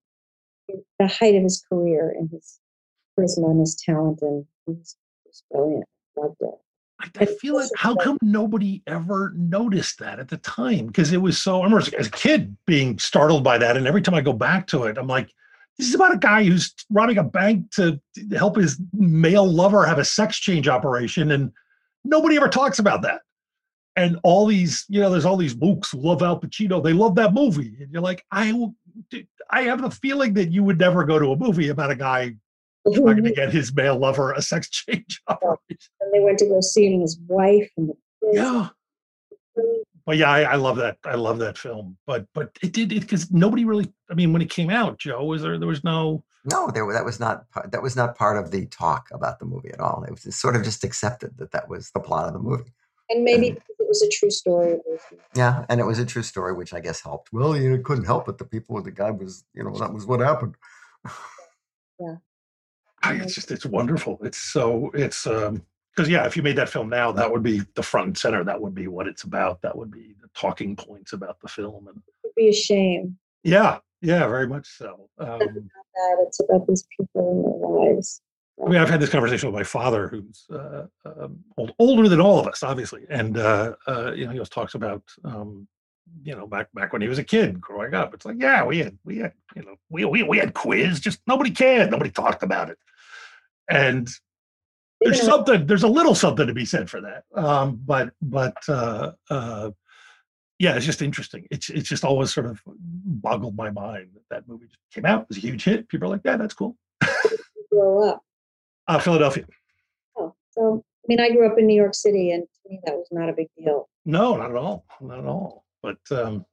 S2: the height of his career and his charisma and his talent, and he was, he was brilliant. Loved it.
S1: I, I feel like how come nobody ever noticed that at the time? Because it was so. I remember as, a kid being startled by that, and every time I go back to it, I'm like, this is about a guy who's robbing a bank to to help his male lover have a sex change operation, and nobody ever talks about that. And all these, you know, there's all these books who love Al Pacino. They love that movie, and you're like, I, I have the feeling that you would never go to a movie about a guy trying to get his male lover a sex change operation.
S2: And they went to go see it, and his wife and the.
S1: Yeah. But yeah, I, I love that. I love that film. But but it did it because nobody really. I mean, when it came out, Joe, was there there was no.
S3: No, there that was not pa- that was not part of the talk about the movie at all. It was just sort of just accepted that that was the plot of the movie.
S2: And maybe
S3: And-
S2: it was a true story.
S3: Yeah, and it was a true story, which I guess helped. Well, you know, couldn't help it. The people, the guy was, you know, that was what happened.
S1: I- It's just it's wonderful. It's so it's um because yeah, if you made that film now, that would be the front and center. That would be what it's about. That would be the talking points about the film. And
S2: It'd be a shame
S1: yeah, yeah, very much so. Um,
S2: that it's about these people and their lives.
S1: I mean, I've had this conversation with my father, who's uh, um, old, older than all of us, obviously, and uh, uh, you know, he always talks about, um, you know, back back when he was a kid growing up. It's like, yeah, we had we had you know we we we had quiz, just nobody cared, nobody talked about it, and there's something, there's a little something to be said for that. Um, but but uh, uh, yeah, it's just interesting. It's it's just always sort of boggled my mind that that movie just came out, it was a huge hit. People are like, yeah, that's cool.
S2: grow up.
S1: Uh, Philadelphia.
S2: Oh, so I mean, I grew up in New York City, and to me, that was not a big deal.
S1: No, not at all. Not at all. But um,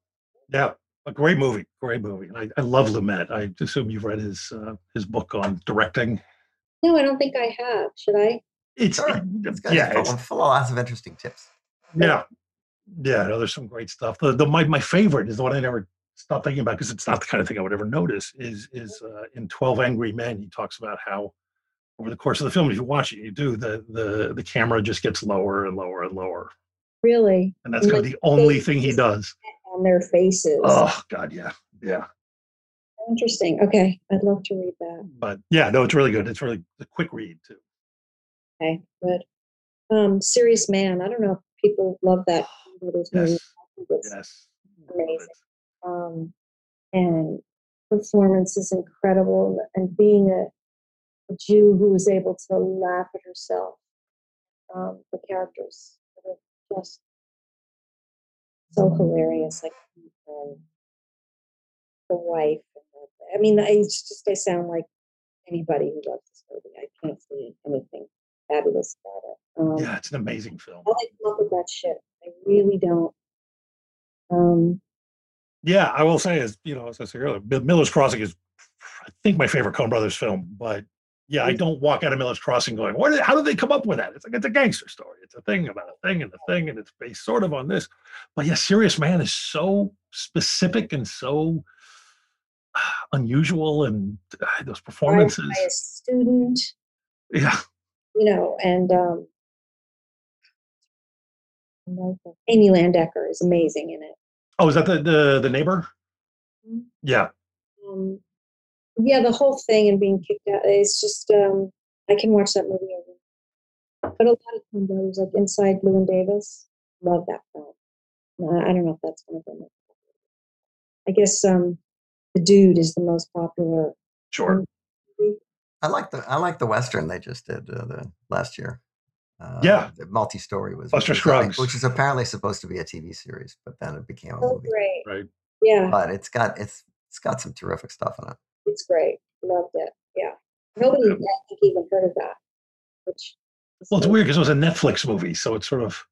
S1: yeah, a great movie. Great movie. And I, I love Lumet. I assume you've read his uh, his book on directing.
S2: No, I don't think I have. Should I?
S1: It's
S3: Sure. It's
S1: yeah,
S3: full,
S1: it's,
S3: full of lots of interesting tips.
S1: yeah, yeah. No, there's some great stuff. The, the my my favorite is the one I never stop thinking about because it's not the kind of thing I would ever notice. Is is uh, in Twelve Angry Men. He talks about how over the course of the film, if you watch it, you do the the the camera just gets lower and lower and lower,
S2: Really?
S1: and that's kind of the only thing he does.
S2: On their faces.
S1: Oh God, yeah, yeah.
S2: Interesting. Okay, I'd love to read that.
S1: but yeah, no, it's really good. It's really a quick read too.
S2: Okay, good. Um, Serious Man. I don't know if people love that.
S1: Yes, yes,
S2: amazing. um, and performance is incredible. And being a, a Jew who was able to laugh at herself, um, the characters are just so hilarious. Like um, the wife. I mean, I it's just I sound like anybody who loves this movie. I can't see anything fabulous about it. Um,
S1: Yeah, it's an amazing film.
S2: I like look at that shit. I really don't. Um,
S1: Yeah, I will say, as you know, as I said earlier, Miller's Crossing is, I think, my favorite Coen Brothers film. But yeah, I don't walk out of Miller's Crossing going, "What? did- How did they come up with that?" It's like it's a gangster story. It's a thing about a thing and a thing, and it's based sort of on this. But yeah, Serious Man is so specific and so unusual, and uh, those performances.
S2: by a student,
S1: Yeah,
S2: you know, and um, Amy Landecker is amazing in it.
S1: Oh, is that the the the neighbor?
S2: Mhm.
S1: Yeah.
S2: Um, yeah, the whole thing and being kicked out. It's just um, I can watch that movie over. But a lot of Coen brothers, like Inside Llewyn Davis, love that film. I don't know if that's one of them. I guess um, the dude is the most popular.
S1: Sure.
S2: movie.
S3: I like the I like the western they just did uh, the last year. Uh,
S1: Yeah.
S3: the multi-story was
S1: Buster
S3: which is,
S1: Scruggs.
S3: which is apparently supposed to be a TV series, but then it became a
S2: Oh,
S3: movie.
S2: great!
S1: Right.
S2: Yeah,
S3: But it's got it's it's got some terrific stuff in it.
S2: it's great. Loved it. Yeah, nobody
S1: Yeah.
S2: I think even heard of that. Which
S1: Well, it's weird because it was a Netflix movie, so it's sort of.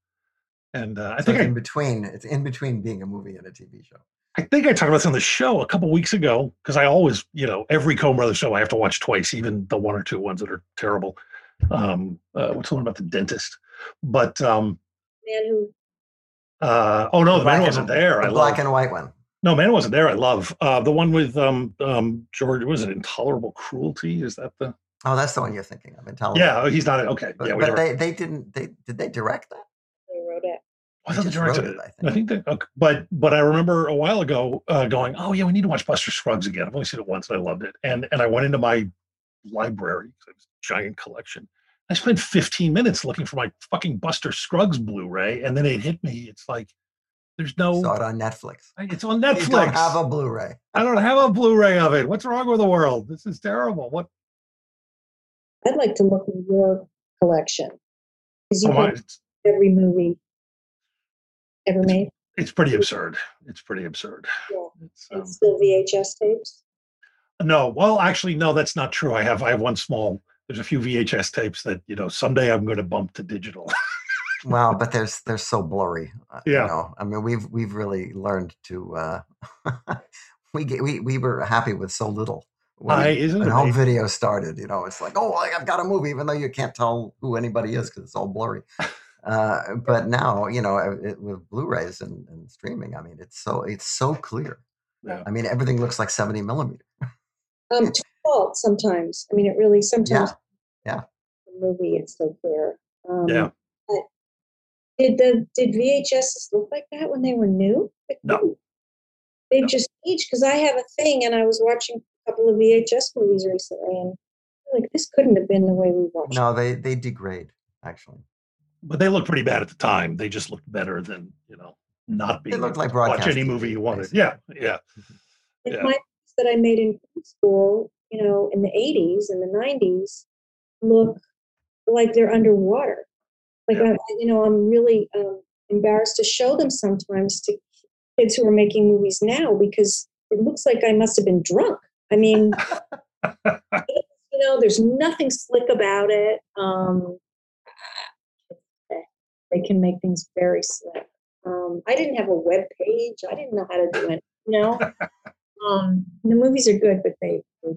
S1: And uh, I
S3: So
S1: think
S3: it's
S1: I
S3: in between it's in between being a movie and a TV show.
S1: I think I talked about this on the show a couple weeks ago because I always, you know, every Coen Brothers show I have to watch twice, even the one or two ones that are terrible. Um, uh, what's the one about the dentist? But um,
S2: man who
S1: uh, oh no, the
S3: black
S1: man wasn't there.
S3: The
S1: I
S3: black
S1: love.
S3: and white one.
S1: No, man wasn't there. I love uh, the one with um, um, George. Was it Intolerable Cruelty? Is that the?
S3: Oh, that's the one you're thinking of. Intolerable.
S1: Yeah, oh, he's not. Okay,
S3: But,
S1: yeah,
S3: but
S1: never,
S3: they, they didn't they did they direct that?
S2: They wrote it.
S1: I thought the
S3: just wrote
S1: director.
S3: it, I
S1: I
S3: think.
S1: think that, okay. but but I remember a while ago uh, going, oh yeah, we need to watch Buster Scruggs again. I've only seen it once and I loved it. And and I went into my library, it was a giant collection. I spent 15 minutes looking for my fucking Buster Scruggs Blu-ray, and then it hit me. It's like there's no.
S3: Saw it on Netflix.
S1: It's on
S3: You
S1: Netflix.
S3: don't have a Blu-ray.
S1: I don't have a Blu-ray of it. What's wrong with the world? This is terrible. What?
S2: I'd like to look at your collection because you
S1: oh,
S2: have
S1: it's,
S2: every movie ever made.
S1: it's pretty absurd. It's pretty absurd.
S2: Yeah.
S1: It's, um,
S2: And still VHS tapes.
S1: No, well, actually, no, that's not true. I have I have one small. There's a few VHS tapes that you know someday I'm going to bump to digital.
S3: well, but there's they're so blurry. uh,
S1: Yeah.
S3: You know, I mean, we've we've really learned to. Uh, we get, we we were happy with so little. When,
S1: I- isn't
S3: when
S1: it
S3: home
S1: amazing?
S3: video started, you know, it's like, oh, like, I've got a movie, even though you can't tell who anybody is because it's all blurry. Uh, but now, you know, it, with Blu-rays and, and streaming, I mean, it's so it's so clear.
S1: Yeah.
S3: I mean, everything looks like seventy millimeter.
S2: Um, to fault sometimes. I mean, it really sometimes.
S3: yeah.
S2: The movie, it's so clear. Um,
S1: Yeah.
S2: Did the did VHSs look like that when they were new? They
S1: No.
S2: They've
S1: No.
S2: just aged because I have a thing, and I was watching a couple of VHS movies recently, and like this couldn't have been the way we watched.
S3: No, they they degrade actually.
S1: But they looked pretty bad at the time. They just looked better than you know not being.
S3: looked like
S1: to watch any movie you wanted. Yeah, yeah. Yeah.
S2: my that I made in school, you know, in the 80s and the 90s, look like they're underwater. Like,
S1: Yeah.
S2: I, I- you know, I'm really um, embarrassed to show them sometimes to kids who are making movies now because it looks like I must have been drunk. I mean, you know, there's nothing slick about it. Um, they can make things very slick. Um, I didn't have a web page. I didn't know how to do it. You know, um, the movies are good, but they. they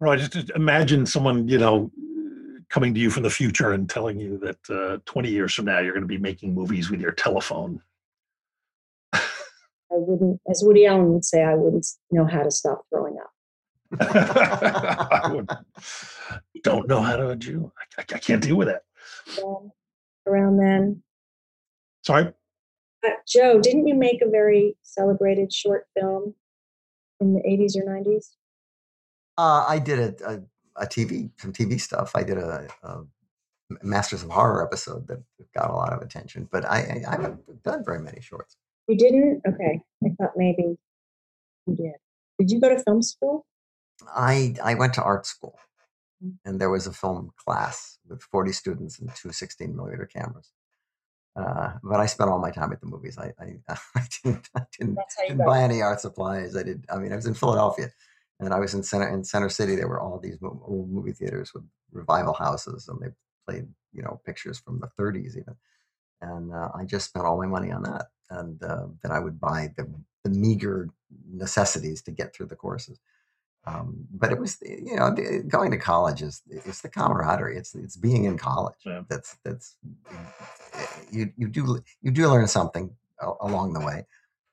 S1: Right. Just, just imagine someone you know coming to you from the future and telling you that uh, 20 years from now you're going to be making movies with your telephone.
S2: I wouldn't, as Woody Allen would say, I wouldn't know how to stop throwing up.
S1: I would, don't know how to do. I, I can't deal with that.
S2: Um, around then,
S1: Sorry.
S2: uh, Joe, didn't you make a very celebrated short film in the 80s or 90s?
S3: Uh, I did a, a, a TV, some TV stuff. I did a, a Masters of Horror episode that got a lot of attention, but I, I, I haven't done very many shorts.
S2: You didn't? Okay. I thought maybe you did. Did you go to film school?
S3: I, I went to art school. And there was a film class with 40 students and two 16 millimeter cameras. Uh, but I spent all my time at the movies. I, I, I didn't, I didn't,
S2: That's how you
S3: didn't buy any art supplies. I did. I mean, I was in Philadelphia, and I was in center in Center City. There were all these old movie theaters with revival houses, and they played you know pictures from the 30s even. And uh, I just spent all my money on that, and uh, then I would buy the, the meager necessities to get through the courses. Um, but it was eh, you know going to college is it's the camaraderie. It's it's being in college.
S1: Yeah.
S3: That's that's eh, eh, you you do you do learn something along the way,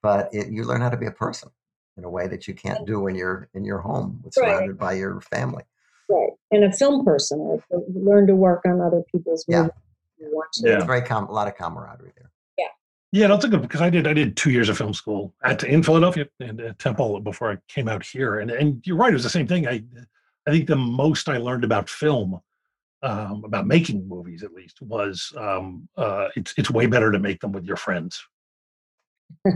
S3: but it, you learn how to be a person in a way that you can't do when you're in your home, with-
S2: Right.
S3: surrounded by your family.
S2: Right. And a film person, learn to work on other people's
S3: Yeah.
S2: movies. You want to.
S1: Yeah.
S3: It's very com- a lot of camaraderie there.
S1: Yeah, that's a good because I did I did two years of film school at in Philadelphia and at Temple before I came out here. And and you're right, it was the same thing. I I think the most I learned about film, um, about making movies at least, was um, uh, it's it's way better to make them with your friends.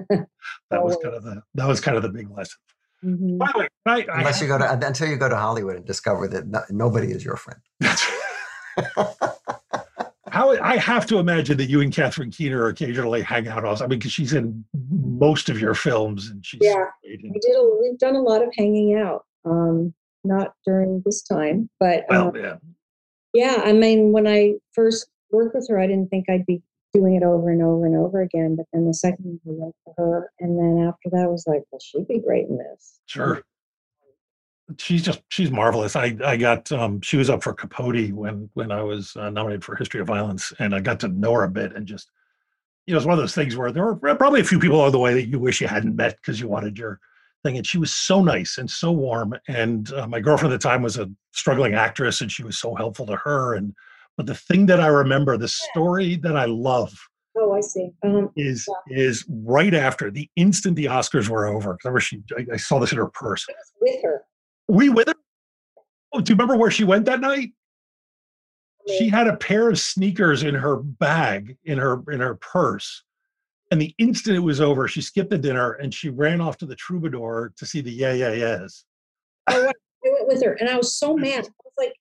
S1: That was kind of the that was kind of the big lesson.
S2: Mhm.
S1: By the way, I, I
S3: Unless you go to until you go to Hollywood and discover that no, nobody is your friend.
S1: How I have to imagine that you and Catherine Keener occasionally hang out. Also, I mean, because she's in most of your films, and she's
S2: Yeah. we did. A, we've done a lot of hanging out. Um, not during this time, but
S1: well,
S2: um,
S1: yeah,
S2: yeah. I mean, when I first worked with her, I didn't think I'd be doing it over and over and over again. But then the second we went for her, and then after that, I was like, well, she'd be great in this.
S1: sure. She's just she's marvelous. I I got um she was up for Capote when when I was uh, nominated for History of Violence, and I got to know her a bit, and just you know it's one of those things where there were probably a few people on the way that you wish you hadn't met because you wanted your thing, and she was so nice and so warm. And uh, my girlfriend at the time was a struggling actress, and she was so helpful to her. And but the thing that I remember, the story that I love
S2: Oh, I see. Um,
S1: is is right after the instant the Oscars were over. Because I remember she, I, I saw this in her purse.
S2: With her.
S1: You with her? Oh, do you remember where she went that night? She had a pair of sneakers in her bag in her in her purse, and the instant it was over, she skipped the dinner and she ran off to the Troubadour to see the Yeah Yeah Yeahs.
S2: I went, I went with her, and I was so mad. I was like,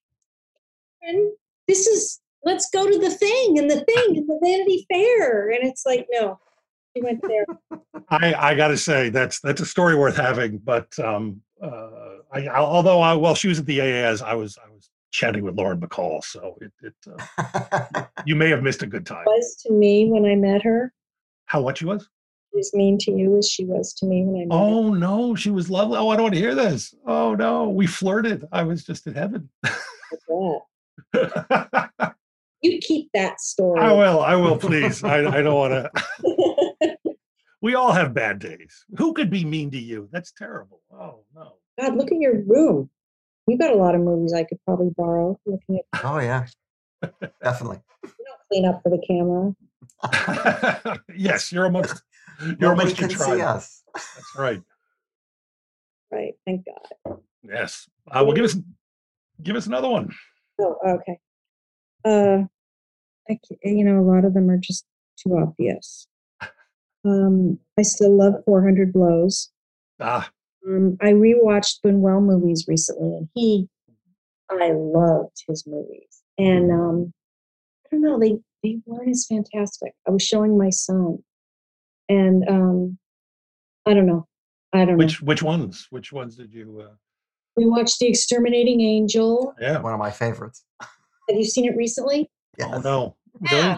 S2: "And this is let's go to the thing and the thing and the Vanity Fair," and it's like, no, she went there.
S1: I I got to say that's that's a story worth having, but um, uh, I, although I, while she was at the AAS, I was I was chatting with Lauren Bacall, so it, it uh, you may have missed a good time.
S2: Was to me when I met her.
S1: How what she was?
S2: As mean to you as she was to me when I met
S1: Oh no, she was lovely. Oh, I don't want to hear this. Oh no, we flirted. I was just in heaven.
S2: You keep that story.
S1: I will. I will. Please. I, I don't want to. we all have bad days. Who could be mean to you? That's terrible. Oh no.
S2: God, look at your room. You got a lot of movies I could probably borrow. Looking at
S3: Oh yeah, definitely.
S2: you don't clean up for the camera.
S1: yes, you're amongst. You're
S3: Nobody
S1: amongst your
S3: can see us.
S1: That's right.
S2: Right. Thank God.
S1: Yes. Uh, well, give us give us another one.
S2: Oh, okay. Uh, I you know, a lot of them are just too obvious. Um, I still love 400 Blows.
S1: Ah,
S2: Um, I rewatched Buñuel movies recently, and he, I loved his movies. And um, I don't know, they they weren't as fantastic. I was showing my son, and um, I don't know, I don't
S1: which
S2: know.
S1: which ones? Which ones did you? Uh,
S2: We watched The Exterminating Angel.
S1: yeah.
S3: One of my favorites.
S2: Have you seen it recently?
S3: Yes.
S1: Oh no.
S2: Yeah.
S1: Really?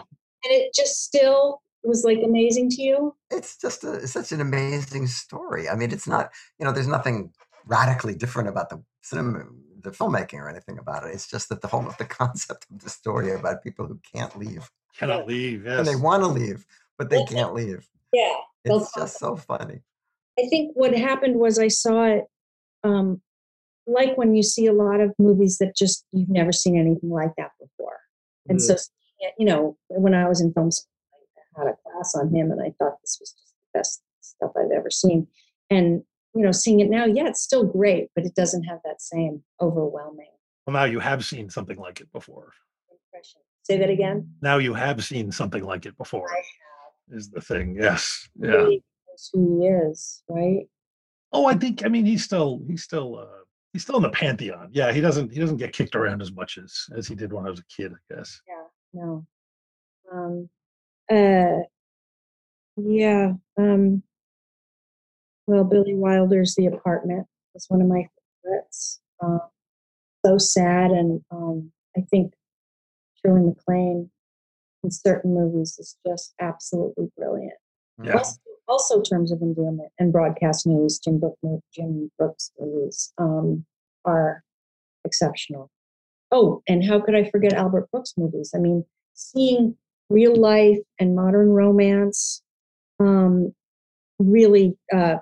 S2: And it just still was like amazing to you.
S3: It's just a, it's such an amazing story. I mean, it's not you know, there's nothing radically different about the cinema, the filmmaking or anything about it. It's just that the whole of the concept of the story about people who can't leave
S1: Cannot leave. Yes.
S3: and they want to leave, but they can't leave.
S2: Yeah.
S3: It's just so funny.
S2: I think what happened was I saw it um, like when you see a lot of movies that just you've never seen anything like that before. And so, you know, when I was in film school, I had a class on him and I thought this was just the best stuff I've ever seen. And, you know, seeing it now, yeah, it's still great, but it doesn't have that same overwhelming
S1: Well, now you have seen something like it before.
S2: impression. Say that again.
S1: Now you have seen something like it before.
S2: I
S1: Is the thing? Yes. Yeah.
S2: who he is, right?
S1: Oh, I think. I mean, he's still. He's still. uh He's still in the pantheon. Yeah. He doesn't. He doesn't get kicked around as much as as he did when I was a kid. I guess. Yeah.
S2: No um uh yeah um well billy wilder's the apartment is one of my favorites. Um so sad and um i think shirley maclaine in certain movies is just absolutely brilliant.
S1: Yeah.
S2: also, also terms of endearment and broadcast news jim Brook, jim brooks movies um are exceptional. Oh and how could i forget albert brooks movies? I mean seeing real life and modern romance um, really, uh,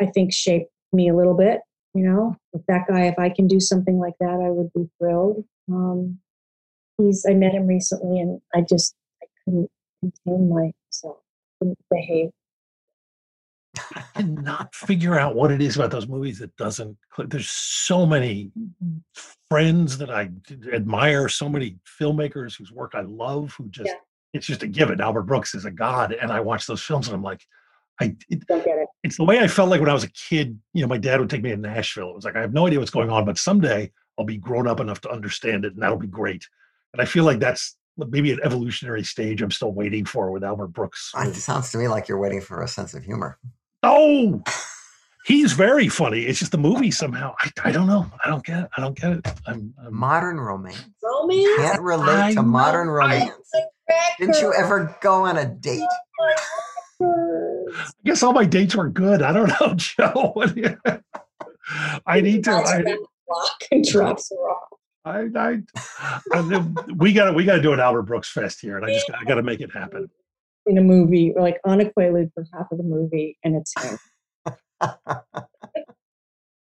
S2: I think, shaped me a little bit. You know, if that guy, if I can do something like that, I would be thrilled. Um, he's, I met him recently and I just, I couldn't contain myself, couldn't behave.
S1: I cannot figure out what it is about those movies that doesn't click. There's so many friends that I admire, so many filmmakers whose work I love, who just
S2: Yeah.
S1: It's just a given. Albert Brooks is a god, and I watch those films and I'm like, I it,
S2: Don't get it.
S1: it's the way I felt like when I was a kid. You know, my dad would take me to Nashville. It was like I have no idea what's going on, but someday I'll be grown up enough to understand it, and that'll be great. And I feel like that's maybe an evolutionary stage I'm still waiting for with Albert Brooks.
S3: It sounds to me like you're waiting for a sense of humor.
S1: Oh, he's very funny. It's just the movie somehow. I, I don't know. I don't get it. I don't get it. I'm, I'm
S3: Modern romance.
S2: Romance?
S3: Can't relate
S1: I
S3: to
S1: know,
S3: modern
S1: I-
S3: romance. Didn't you ever go on a date?
S1: I guess all my dates were good. I don't know, Joe. What do you- I need to. I,
S2: Block and drops her off.
S1: I, I, I, we got to we got to do an Albert Brooks fest here, and I just I got to make it happen.
S2: In a movie, or like on a Quaalude for half of the movie, and it's him.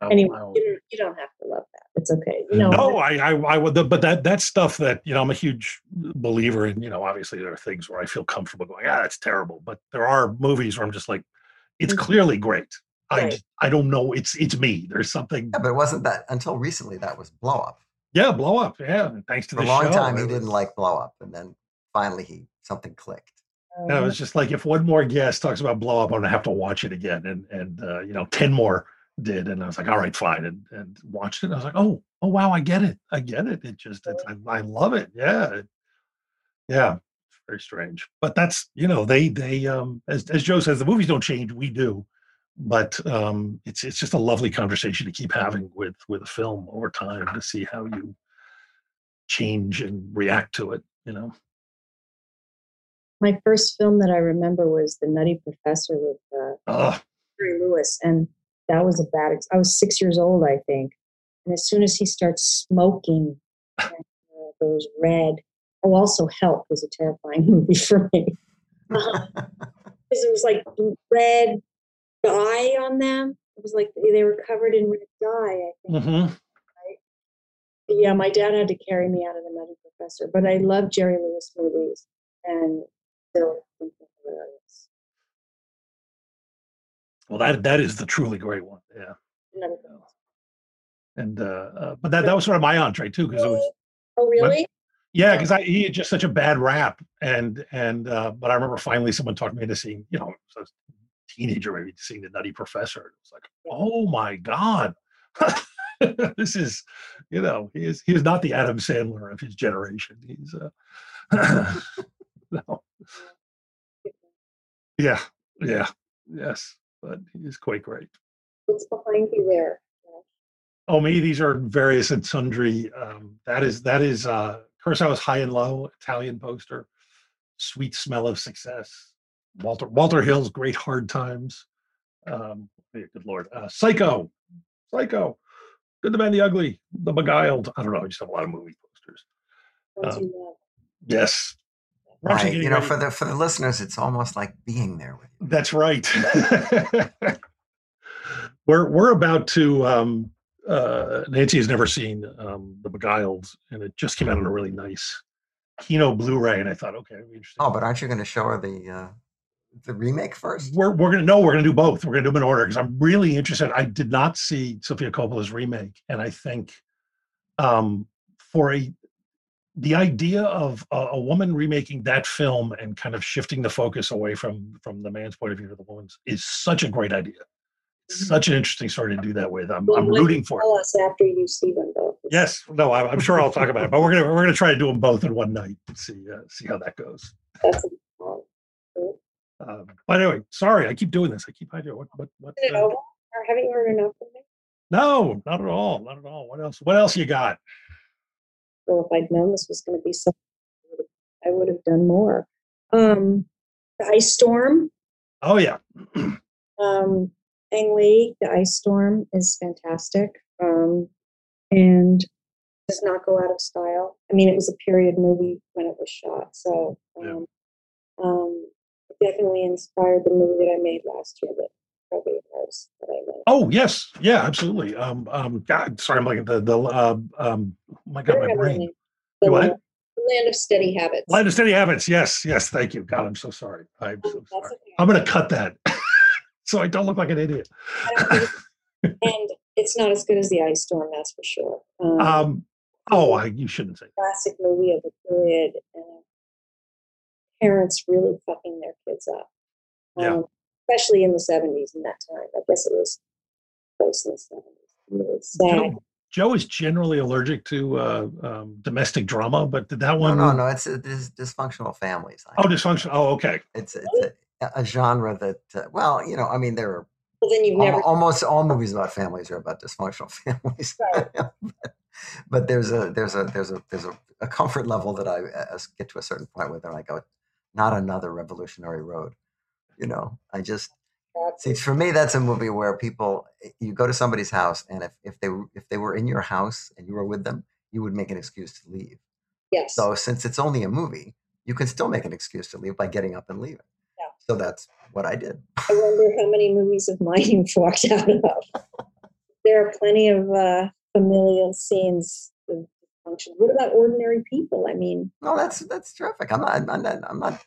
S1: Oh,
S2: Anyway,
S1: wow.
S2: you don't, you don't have to love that. It's okay. You know,
S1: no, I, I, I would, but that, that stuff that, you know, I'm a huge believer in, you know, obviously there are things where I feel comfortable going, ah, that's terrible. But there are movies where I'm just like, it's
S2: Mhm.
S1: clearly great. I,
S2: Right.
S1: just- I don't know. It's, it's me. There's something.
S3: Yeah, but it wasn't that until recently that was blow up.
S1: Yeah. Blow up. Yeah. and Thanks to
S3: For a
S1: the
S3: long
S1: show,
S3: time
S1: it
S3: he didn't like blow up, and then finally he something clicked.
S1: And I was just like, if one more guest talks about blow up, I'm gonna have to watch it again. And and uh, you know, ten more did, and I was like, all right, fine, and and watched it. And I was like, oh, oh wow, I get it, I get it. It just, it's, I, I love it. Yeah, it- yeah, very strange. But that's you know, they they um as as Joe says, the movies don't change, we do. but um, it's it's just a lovely conversation to keep having with with a film over time to see how you change and react to it. You know.
S2: My first film that I remember was The Nutty Professor with uh,
S1: Oh,
S2: Jerry Lewis, and that was a bad. Ex- I was six years old, I think, and as soon as he starts smoking, and, uh, goes red. Oh, also Help was a terrifying movie for me because it was like red dye on them. It was like they were covered in red dye. I think.
S1: mhm.
S2: Yeah, my dad had to carry me out of the Nutty Professor, but I love Jerry Lewis movies, and still think they're hilarious.
S1: Well, that that is the truly great one. Yeah. And uh, uh but that that was sort of my entree too because it was
S2: Oh, really?
S1: Yeah, because I he had just such a bad rap, and and uh, but I remember finally someone talked me into seeing, you know, as a teenager maybe seeing the Nutty Professor. It was like, oh my god, this is, you know, he is he is not the Adam Sandler of his generation. He's, uh, no. yeah, yeah, yes, but he is quite great.
S2: What's behind you there?
S1: Oh, me, these are various and sundry. Um, that is that is uh Kurosawa's High and Low Italian poster, Sweet Smell of Success, Walter Walter Hill's Great Hard Times. Um, yeah, good lord, uh, Psycho, Psycho, Good, the Bad, the Ugly, The Beguiled. I don't know. I just have a lot of movie posters. Um. Yes, We're actually
S3: Right. You know,
S1: ready-
S3: for the for the listeners, it's almost like being there with you.
S1: That's right. we're we're about to. Um, uh, Nancy has never seen um, The Beguiled, and it just came out on a really nice Kino Blu-ray. And I thought, okay, be interesting.
S3: Oh, but aren't you going to show her the uh, the remake first?
S1: We're we're gonna no, we're gonna do both. We're gonna do them in order because I'm really interested. I did not see Sofia Coppola's remake, and I think um, for a the idea of a, a woman remaking that film and kind of shifting the focus away from from the man's point of view to the woman's is such a great idea. Such an interesting story to do that with. I'm,
S2: Well,
S1: I'm rooting for it.
S2: Tell us after you see them both.
S1: Yes, no, I, I'm sure I'll talk about it, but we're gonna we're gonna try to do them both in one night. and See uh, see how that goes.
S2: That's um,
S1: Um, but anyway, sorry, I keep doing this. I keep hiding. What what what?
S2: Isn't it
S1: uh,
S2: over? Or haven't you heard enough of me?
S1: No, not at all. Not at all. What else? What else you got?
S2: Well, if I'd known this was going to be so, I would have done more. Um, the ice storm.
S1: Oh yeah.
S2: Um, Ang Lee, the ice storm is fantastic. Um, and does not go out of style. I mean, it was a period movie when it was shot, so
S1: Yeah.
S2: um, um, it definitely inspired the movie that I made last year. That probably knows that I made.
S1: Oh yes, yeah, absolutely. Um, um, God, sorry, I'm like the the uh, um, oh my God, my brain.
S2: The
S1: what?
S2: Land- of Steady Habits.
S1: Land of Steady Habits. Yes, yes. Thank you. God, I'm so sorry. I'm so sorry.
S2: okay.
S1: I'm gonna cut that so I don't look like an idiot.
S2: I don't think it's- and it's not as good as the ice storm, that's for sure. Um,
S1: Um, oh, I, you shouldn't say.
S2: classic movie of the period, and parents really fucking their kids up.
S1: Yeah.
S2: Especially in the seventies in that time. I guess it was close in the seventies. Sad.
S1: Joe, Joe is generally allergic to uh, um, domestic drama, but did that one?
S3: no, no. It's a, dis- dysfunctional families. I-
S1: Oh, dysfunction. Oh, okay.
S3: It's it's a, a genre that uh, well, you know, I mean, there are
S2: Well, then you've
S3: al-
S2: never.
S3: almost all movies about families are about dysfunctional families.
S2: Right.
S3: but, but there's a there's a there's a there's a, a comfort level that I uh, get to a certain point where I go, not another revolutionary road. You know, I just See, for me, that's a movie where people eh, you go to somebody's house, and if, if they were- if they were in your house and you were with them, you would make an excuse to leave.
S2: yes.
S3: So since it's only a movie, you can still make an excuse to leave by getting up and leaving.
S2: Yeah.
S3: So that's what I did.
S2: I wonder how many movies of mine you've walked out of. there are plenty of uh, familial scenes of dysfunction. What about ordinary people? I mean,
S3: No, that's that's terrific. I'm not I'm not I'm not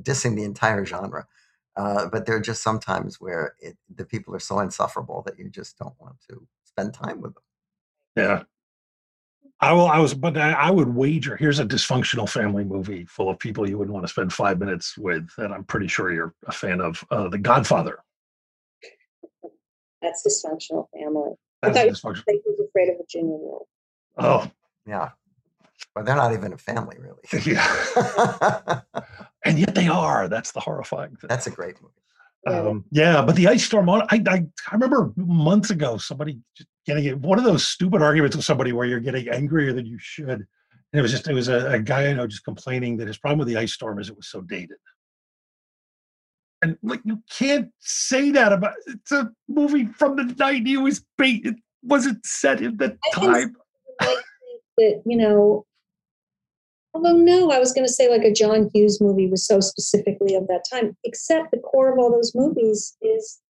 S3: dissing the entire genre, uh, but there are just some times where it, the people are so insufferable that you just don't want to spend time with them.
S1: Yeah. I will. I was, but I, I would wager. Here's a dysfunctional family movie full of people you wouldn't want to spend five minutes with, and I'm pretty sure you're a fan of uh, The Godfather.
S2: that's dysfunctional family.
S1: That's
S2: thought
S1: dysfunctional.
S2: I was afraid of Virginia Woolf.
S1: Oh,
S3: Yeah, but they're not even a family, really.
S1: yeah. and yet they are. That's the horrifying thing.
S3: That's a great movie.
S2: Yeah.
S1: Um, yeah, but the ice storm on I, I I remember months ago somebody getting it one of those stupid arguments with somebody where you're getting angrier than you should. And it was just it was a, a guy I know just complaining that his problem with the ice storm is it was so dated. And like you can't say that about it's a movie from the 90s. It was bait it wasn't set in the
S2: I
S1: time.
S2: might think that you know although no i was going to say like a john hughes movie was so specifically of that time except the core of all those movies is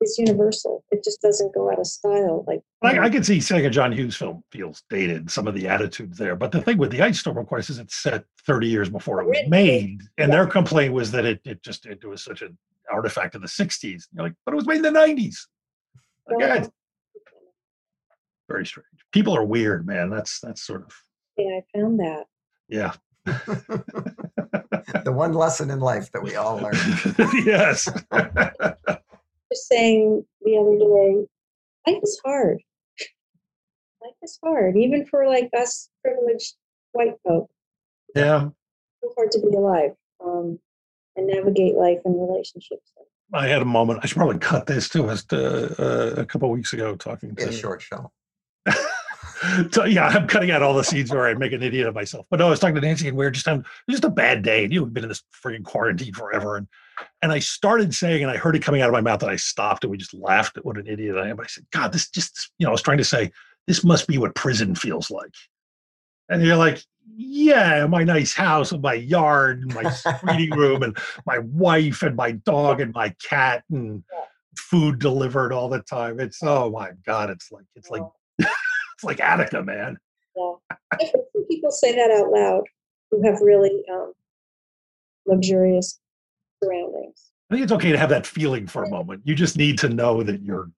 S2: is universal it just doesn't go out of style like
S1: I, I can see saying a John Hughes film feels dated, some of the attitudes there. But the thing with the Ice Storm, of course, is it's set 30 years before it was made. And
S2: Yeah.
S1: their complaint was that it, it just it was such an artifact of the 60s. You're like, but it was made in the 90s. Like,
S2: Well,
S1: very strange. People are weird, man. That's that's sort of
S2: yeah i found that
S1: yeah.
S3: the one lesson in life that we all learn.
S1: yes.
S2: just saying the other day life is hard life is hard even for like us privileged white folk
S1: yeah.
S2: it's hard to be alive um, and navigate life and relationships
S1: I had a moment. I should probably cut this too. I was uh, uh, a couple weeks ago talking
S3: Be a short show.
S1: So yeah, I'm cutting out all the scenes where I make an idiot of myself. But no, I was talking to Nancy, and we were just having just a bad day. And You know, we've been in this freaking quarantine forever, and and I started saying, and I heard it coming out of my mouth, and I stopped, and we just laughed at what an idiot I am. But I said, God, this just you know, I was trying to say this must be what prison feels like. And you're like, yeah, my nice house and my yard and my reading room and my wife and my dog and my cat and food delivered all the time. It's oh my god, it's like it's like it's like Attica, man.
S2: Yeah. I've heard some people say that out loud who have really um, luxurious surroundings.
S1: I think it's okay to have that feeling for a moment. You just need to know that you're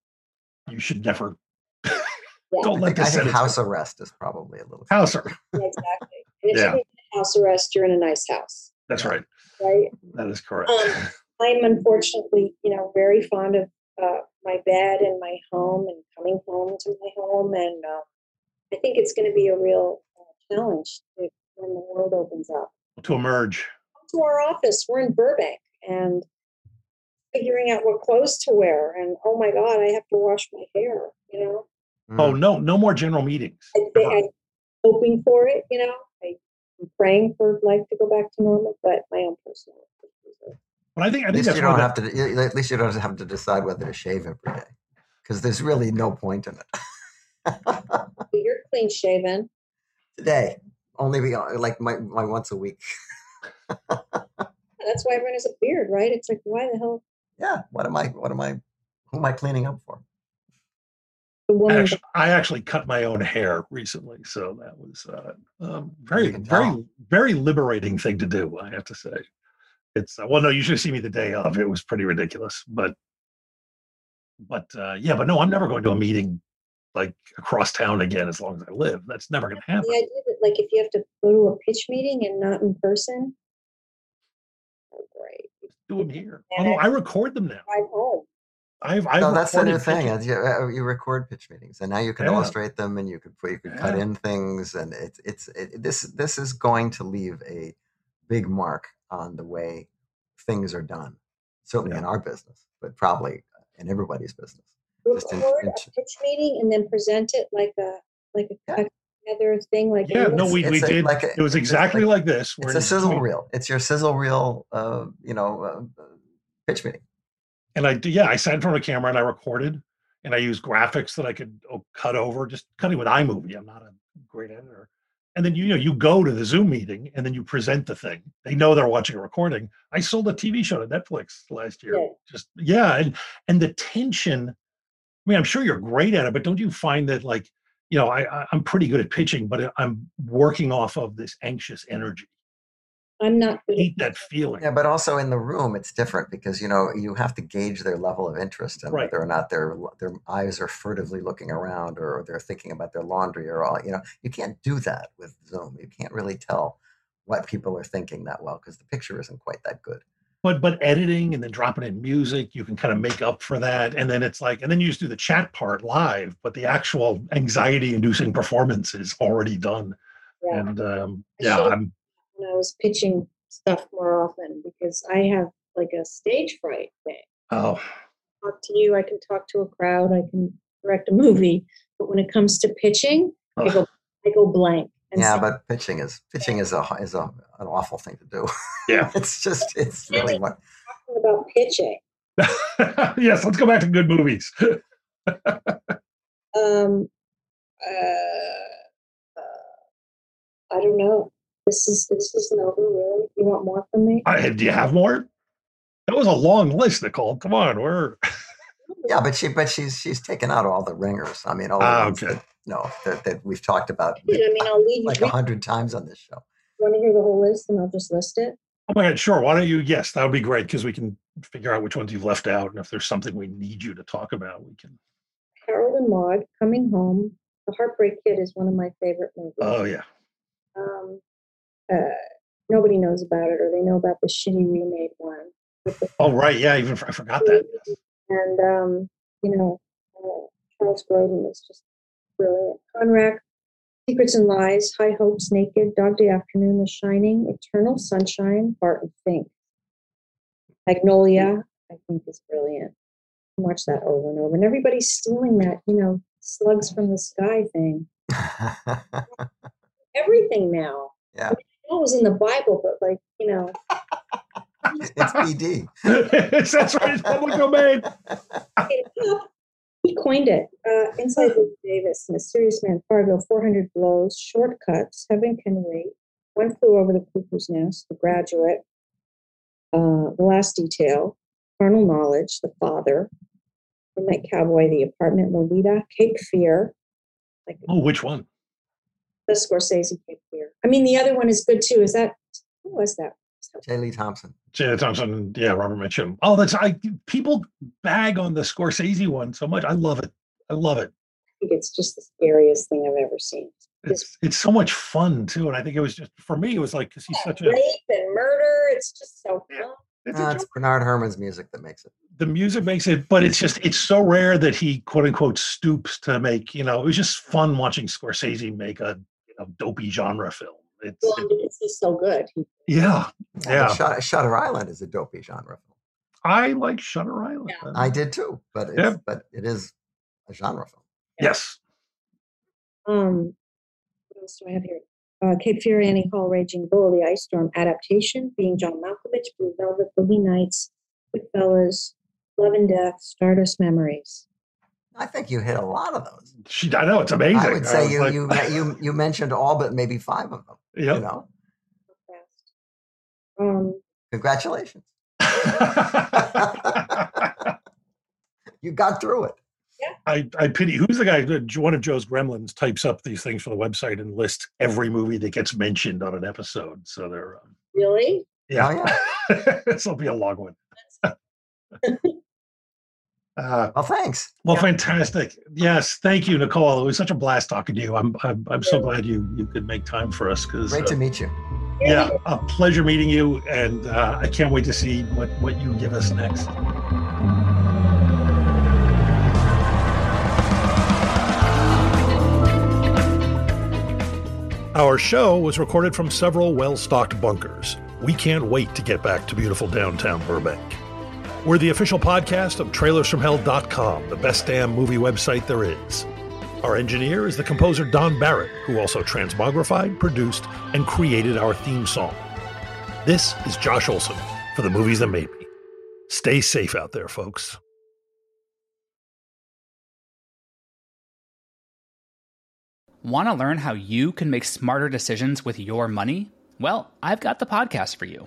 S1: you should never
S2: Yeah,
S1: don't
S3: I
S1: let
S3: think, I
S1: this
S3: think
S1: set
S3: house arrest is probably a little.
S1: house arrest.
S2: yeah, exactly. And if
S1: Yeah.
S2: you're in house arrest, you're in a nice house,
S1: That's right.
S2: right?
S1: That is correct.
S2: Um, I'm unfortunately, you know, very fond of uh, my bed and my home and coming home to my home. And uh, I think it's going to be a real uh, challenge to, when the world opens up.
S1: to emerge.
S2: Come to our office. We're in Burbank and figuring out what clothes to wear. And oh my God, I have to wash my hair, you know?
S1: Oh
S3: Mm.
S1: no, no more general meetings.
S2: I think I'm hoping for it, you know? I, I'm praying for life to go back to normal, but my own personal.
S1: But I think I
S3: At least
S1: that's
S3: you don't
S1: of
S3: have to. At least you don't have to decide whether to shave every day, because there's really no point in it.
S2: You're clean shaven.
S3: Today, only be like my, my once a week.
S2: That's why everyone has a beard, right? It's like, why the hell?
S3: Yeah. What am I? What am I? Who am I cleaning up for?
S2: The
S1: I
S2: woman
S1: actually, I actually cut my own hair recently, so that was uh, um, very, very, very liberating thing to do. I have to say, it's uh, well, no, you should see me the day of. It was pretty ridiculous, but, but uh, yeah, but no, I'm never going to a meeting like across town again as long as I live. That's never going to happen.
S2: the idea that like if you have to go to a pitch meeting and not in person, oh great,
S1: Do them here. Although I record them now.
S2: drive home.
S1: I've, I've
S3: no, that's the new thing.
S1: pitches.
S3: is You, uh, record pitch meetings, and now you can
S1: Yeah.
S3: illustrate them, and you could put, you could cut in things, and it's it's it, this this is going to leave a big mark on the way things are done. Certainly
S1: Yeah.
S3: in our business, but probably in everybody's business. Just in-
S2: Record
S3: in-
S2: a pitch meeting and then present it like a like a
S3: Yeah.
S2: cut together thing. Like
S1: Yeah, no, we, we
S3: a-
S1: did.
S3: like a-
S1: it was exactly
S3: like-
S1: like, this. where
S3: It's a sizzle
S1: doing-
S3: reel. It's your sizzle reel, uh, you know, uh, pitch meeting.
S1: and I do, yeah, I sat in front of a camera and I recorded, and I used graphics that I could oh, cut over, just cutting with iMovie. I'm not a great editor. And then you, you know you go to the Zoom meeting and then you present the thing. They know they're watching a recording. I sold a TV show to Netflix last year.
S2: Yeah.
S1: Just yeah, and and the tension. I mean, I'm sure you're great at it, but don't you find that like you know I, I I'm pretty good at pitching, but I'm working off of this anxious energy.
S2: I'm not
S1: I
S2: good.
S1: hate that feeling.
S3: Yeah, but also in the room, it's different because you know you have to gauge their level of interest and
S1: Right.
S3: whether or not their their eyes are furtively looking around or they're thinking about their laundry or all. You know, you can't do that with Zoom. You can't really tell what people are thinking that well because the picture isn't quite that good.
S1: But but editing and then dropping in music you can kind of make up for that and then it's like and then you just do the chat part live but the actual anxiety inducing performance is already done
S2: Yeah.
S1: and um yeah i'm
S2: when I was pitching stuff more often because I have like a stage fright thing.
S1: Oh,
S2: talk to you. I can talk to a crowd. I can direct a movie. But when it comes to pitching, I go I go blank. And
S3: yeah,
S2: say,
S3: but pitching is pitching is a is a an awful thing to do.
S1: Yeah.
S3: it's just it's really what
S2: talking about pitching.
S1: yes. Let's go back to good movies.
S2: Um, uh, uh, I don't know. This is this is an over really. You want more from me?
S1: I, do you have more? That was a long list, Nicole. Come on, we're
S3: yeah, but she but she's she's taken out all the ringers. I mean, all the
S1: Ah, okay.
S3: that, no that, that we've talked about
S2: I mean, I'll leave
S3: like a hundred times on this show.
S2: Want to hear the whole list, and I'll just list it.
S1: Oh my god, sure. Why don't you? Yes, that would be great because we can figure out which ones you've left out, and if there's something we need you to talk about, we can.
S2: Harold and Maude coming home. The Heartbreak Kid is one of my favorite movies.
S1: Oh yeah,
S2: Um, uh, nobody knows about it, or they know about the shitty remade one. with the-
S1: oh right, yeah. Even I forgot that.
S2: And um, you know, uh, Charles Grodin is just brilliant. Conrack, Secrets and Lies, High Hopes, Naked, Dog Day Afternoon, The Shining, Eternal Sunshine, Barton Fink. Magnolia, I think is brilliant. Watch that over and over, and everybody's stealing that, you know, slugs from the sky thing. Everything now.
S3: Yeah.
S2: I, mean, I know it was in the Bible, but like, you know,
S3: it's PD.
S1: It's- That's right. It's public domain.
S2: He coined it. Uh, Inside Llewyn Davis, A Serious Man, Fargo, 400 Blows, Short Cuts, Heaven Can Wait, One Flew Over the Cuckoo's Nest, The Graduate, uh, The Last Detail, Carnal Knowledge, The Father, Midnight Cowboy, The Apartment, Lolita, Cape Fear, like
S1: Oh, which one?
S2: the Scorsese Cape Fear. I mean, the other one is good too. Is that, who was that?
S3: J. Lee Thompson.
S1: Janet Thompson. Yeah, Robert Mitchum. Oh, that's I. People bag on the Scorsese one so much. I love it. I love it.
S2: I think it's just the scariest thing I've ever seen.
S1: It's it's so much fun too, and I think it was just for me. It was like because he's such a
S2: Rape and murder. It's just so fun.
S1: it's a
S3: Uh, it's Bernard Herrmann's music that makes it.
S1: the music makes it, but it's just it's so rare that he quote unquote stoops to make. You know, it was just fun watching Scorsese make a you know, dopey genre film. It's
S2: Well,
S1: it-
S2: because he's so good.
S1: Yeah,
S3: Yeah.
S1: Yeah.
S3: but Shutter Island is a dopey genre film.
S1: I like Shutter Island.
S2: Yeah.
S3: I did too, but it's,
S1: Yeah.
S3: but it is a genre film.
S1: yes,
S2: Um, what else do I have here? Uh, Cape Fear, Annie Hall, Raging Bull, The Ice Storm, Adaptation, Being John Malkovich, Blue Velvet, Boogie Nights, Goodfellas, Love and Death, Stardust Memories.
S3: I think you hit a lot of those.
S1: she. I know it's amazing.
S3: I would say
S1: was
S3: you
S1: like-
S3: you you you mentioned all but maybe five of them.
S1: Yep.
S3: You know,
S2: Fast. Um,
S3: congratulations. You got through it. Yeah.
S1: I, I pity who's the guy that one of Joe's gremlins types up these things for the website and lists every movie that gets mentioned on an episode. So they're um,
S2: really?
S1: yeah, this will be a long one. uh,
S3: Well, thanks.
S1: well, fantastic. Yes, thank you, Nicole. It was such a blast talking to you. I'm I'm, I'm so glad you you could make time for us because
S3: Great to meet you.
S1: yeah, a pleasure meeting you, and uh, I can't wait to see what what you give us next. Our show was recorded from several well stocked bunkers. We can't wait to get back to beautiful downtown Burbank. We're the official podcast of trailersfromhell.com, the best damn movie website there is. Our engineer is the composer Don Barrett, who also transmogrified, produced, and created our theme song. This is Josh Olson for the movies that made me. Stay safe out there, folks.
S7: Want to learn how you can make smarter decisions with your money? Well, I've got the podcast for you.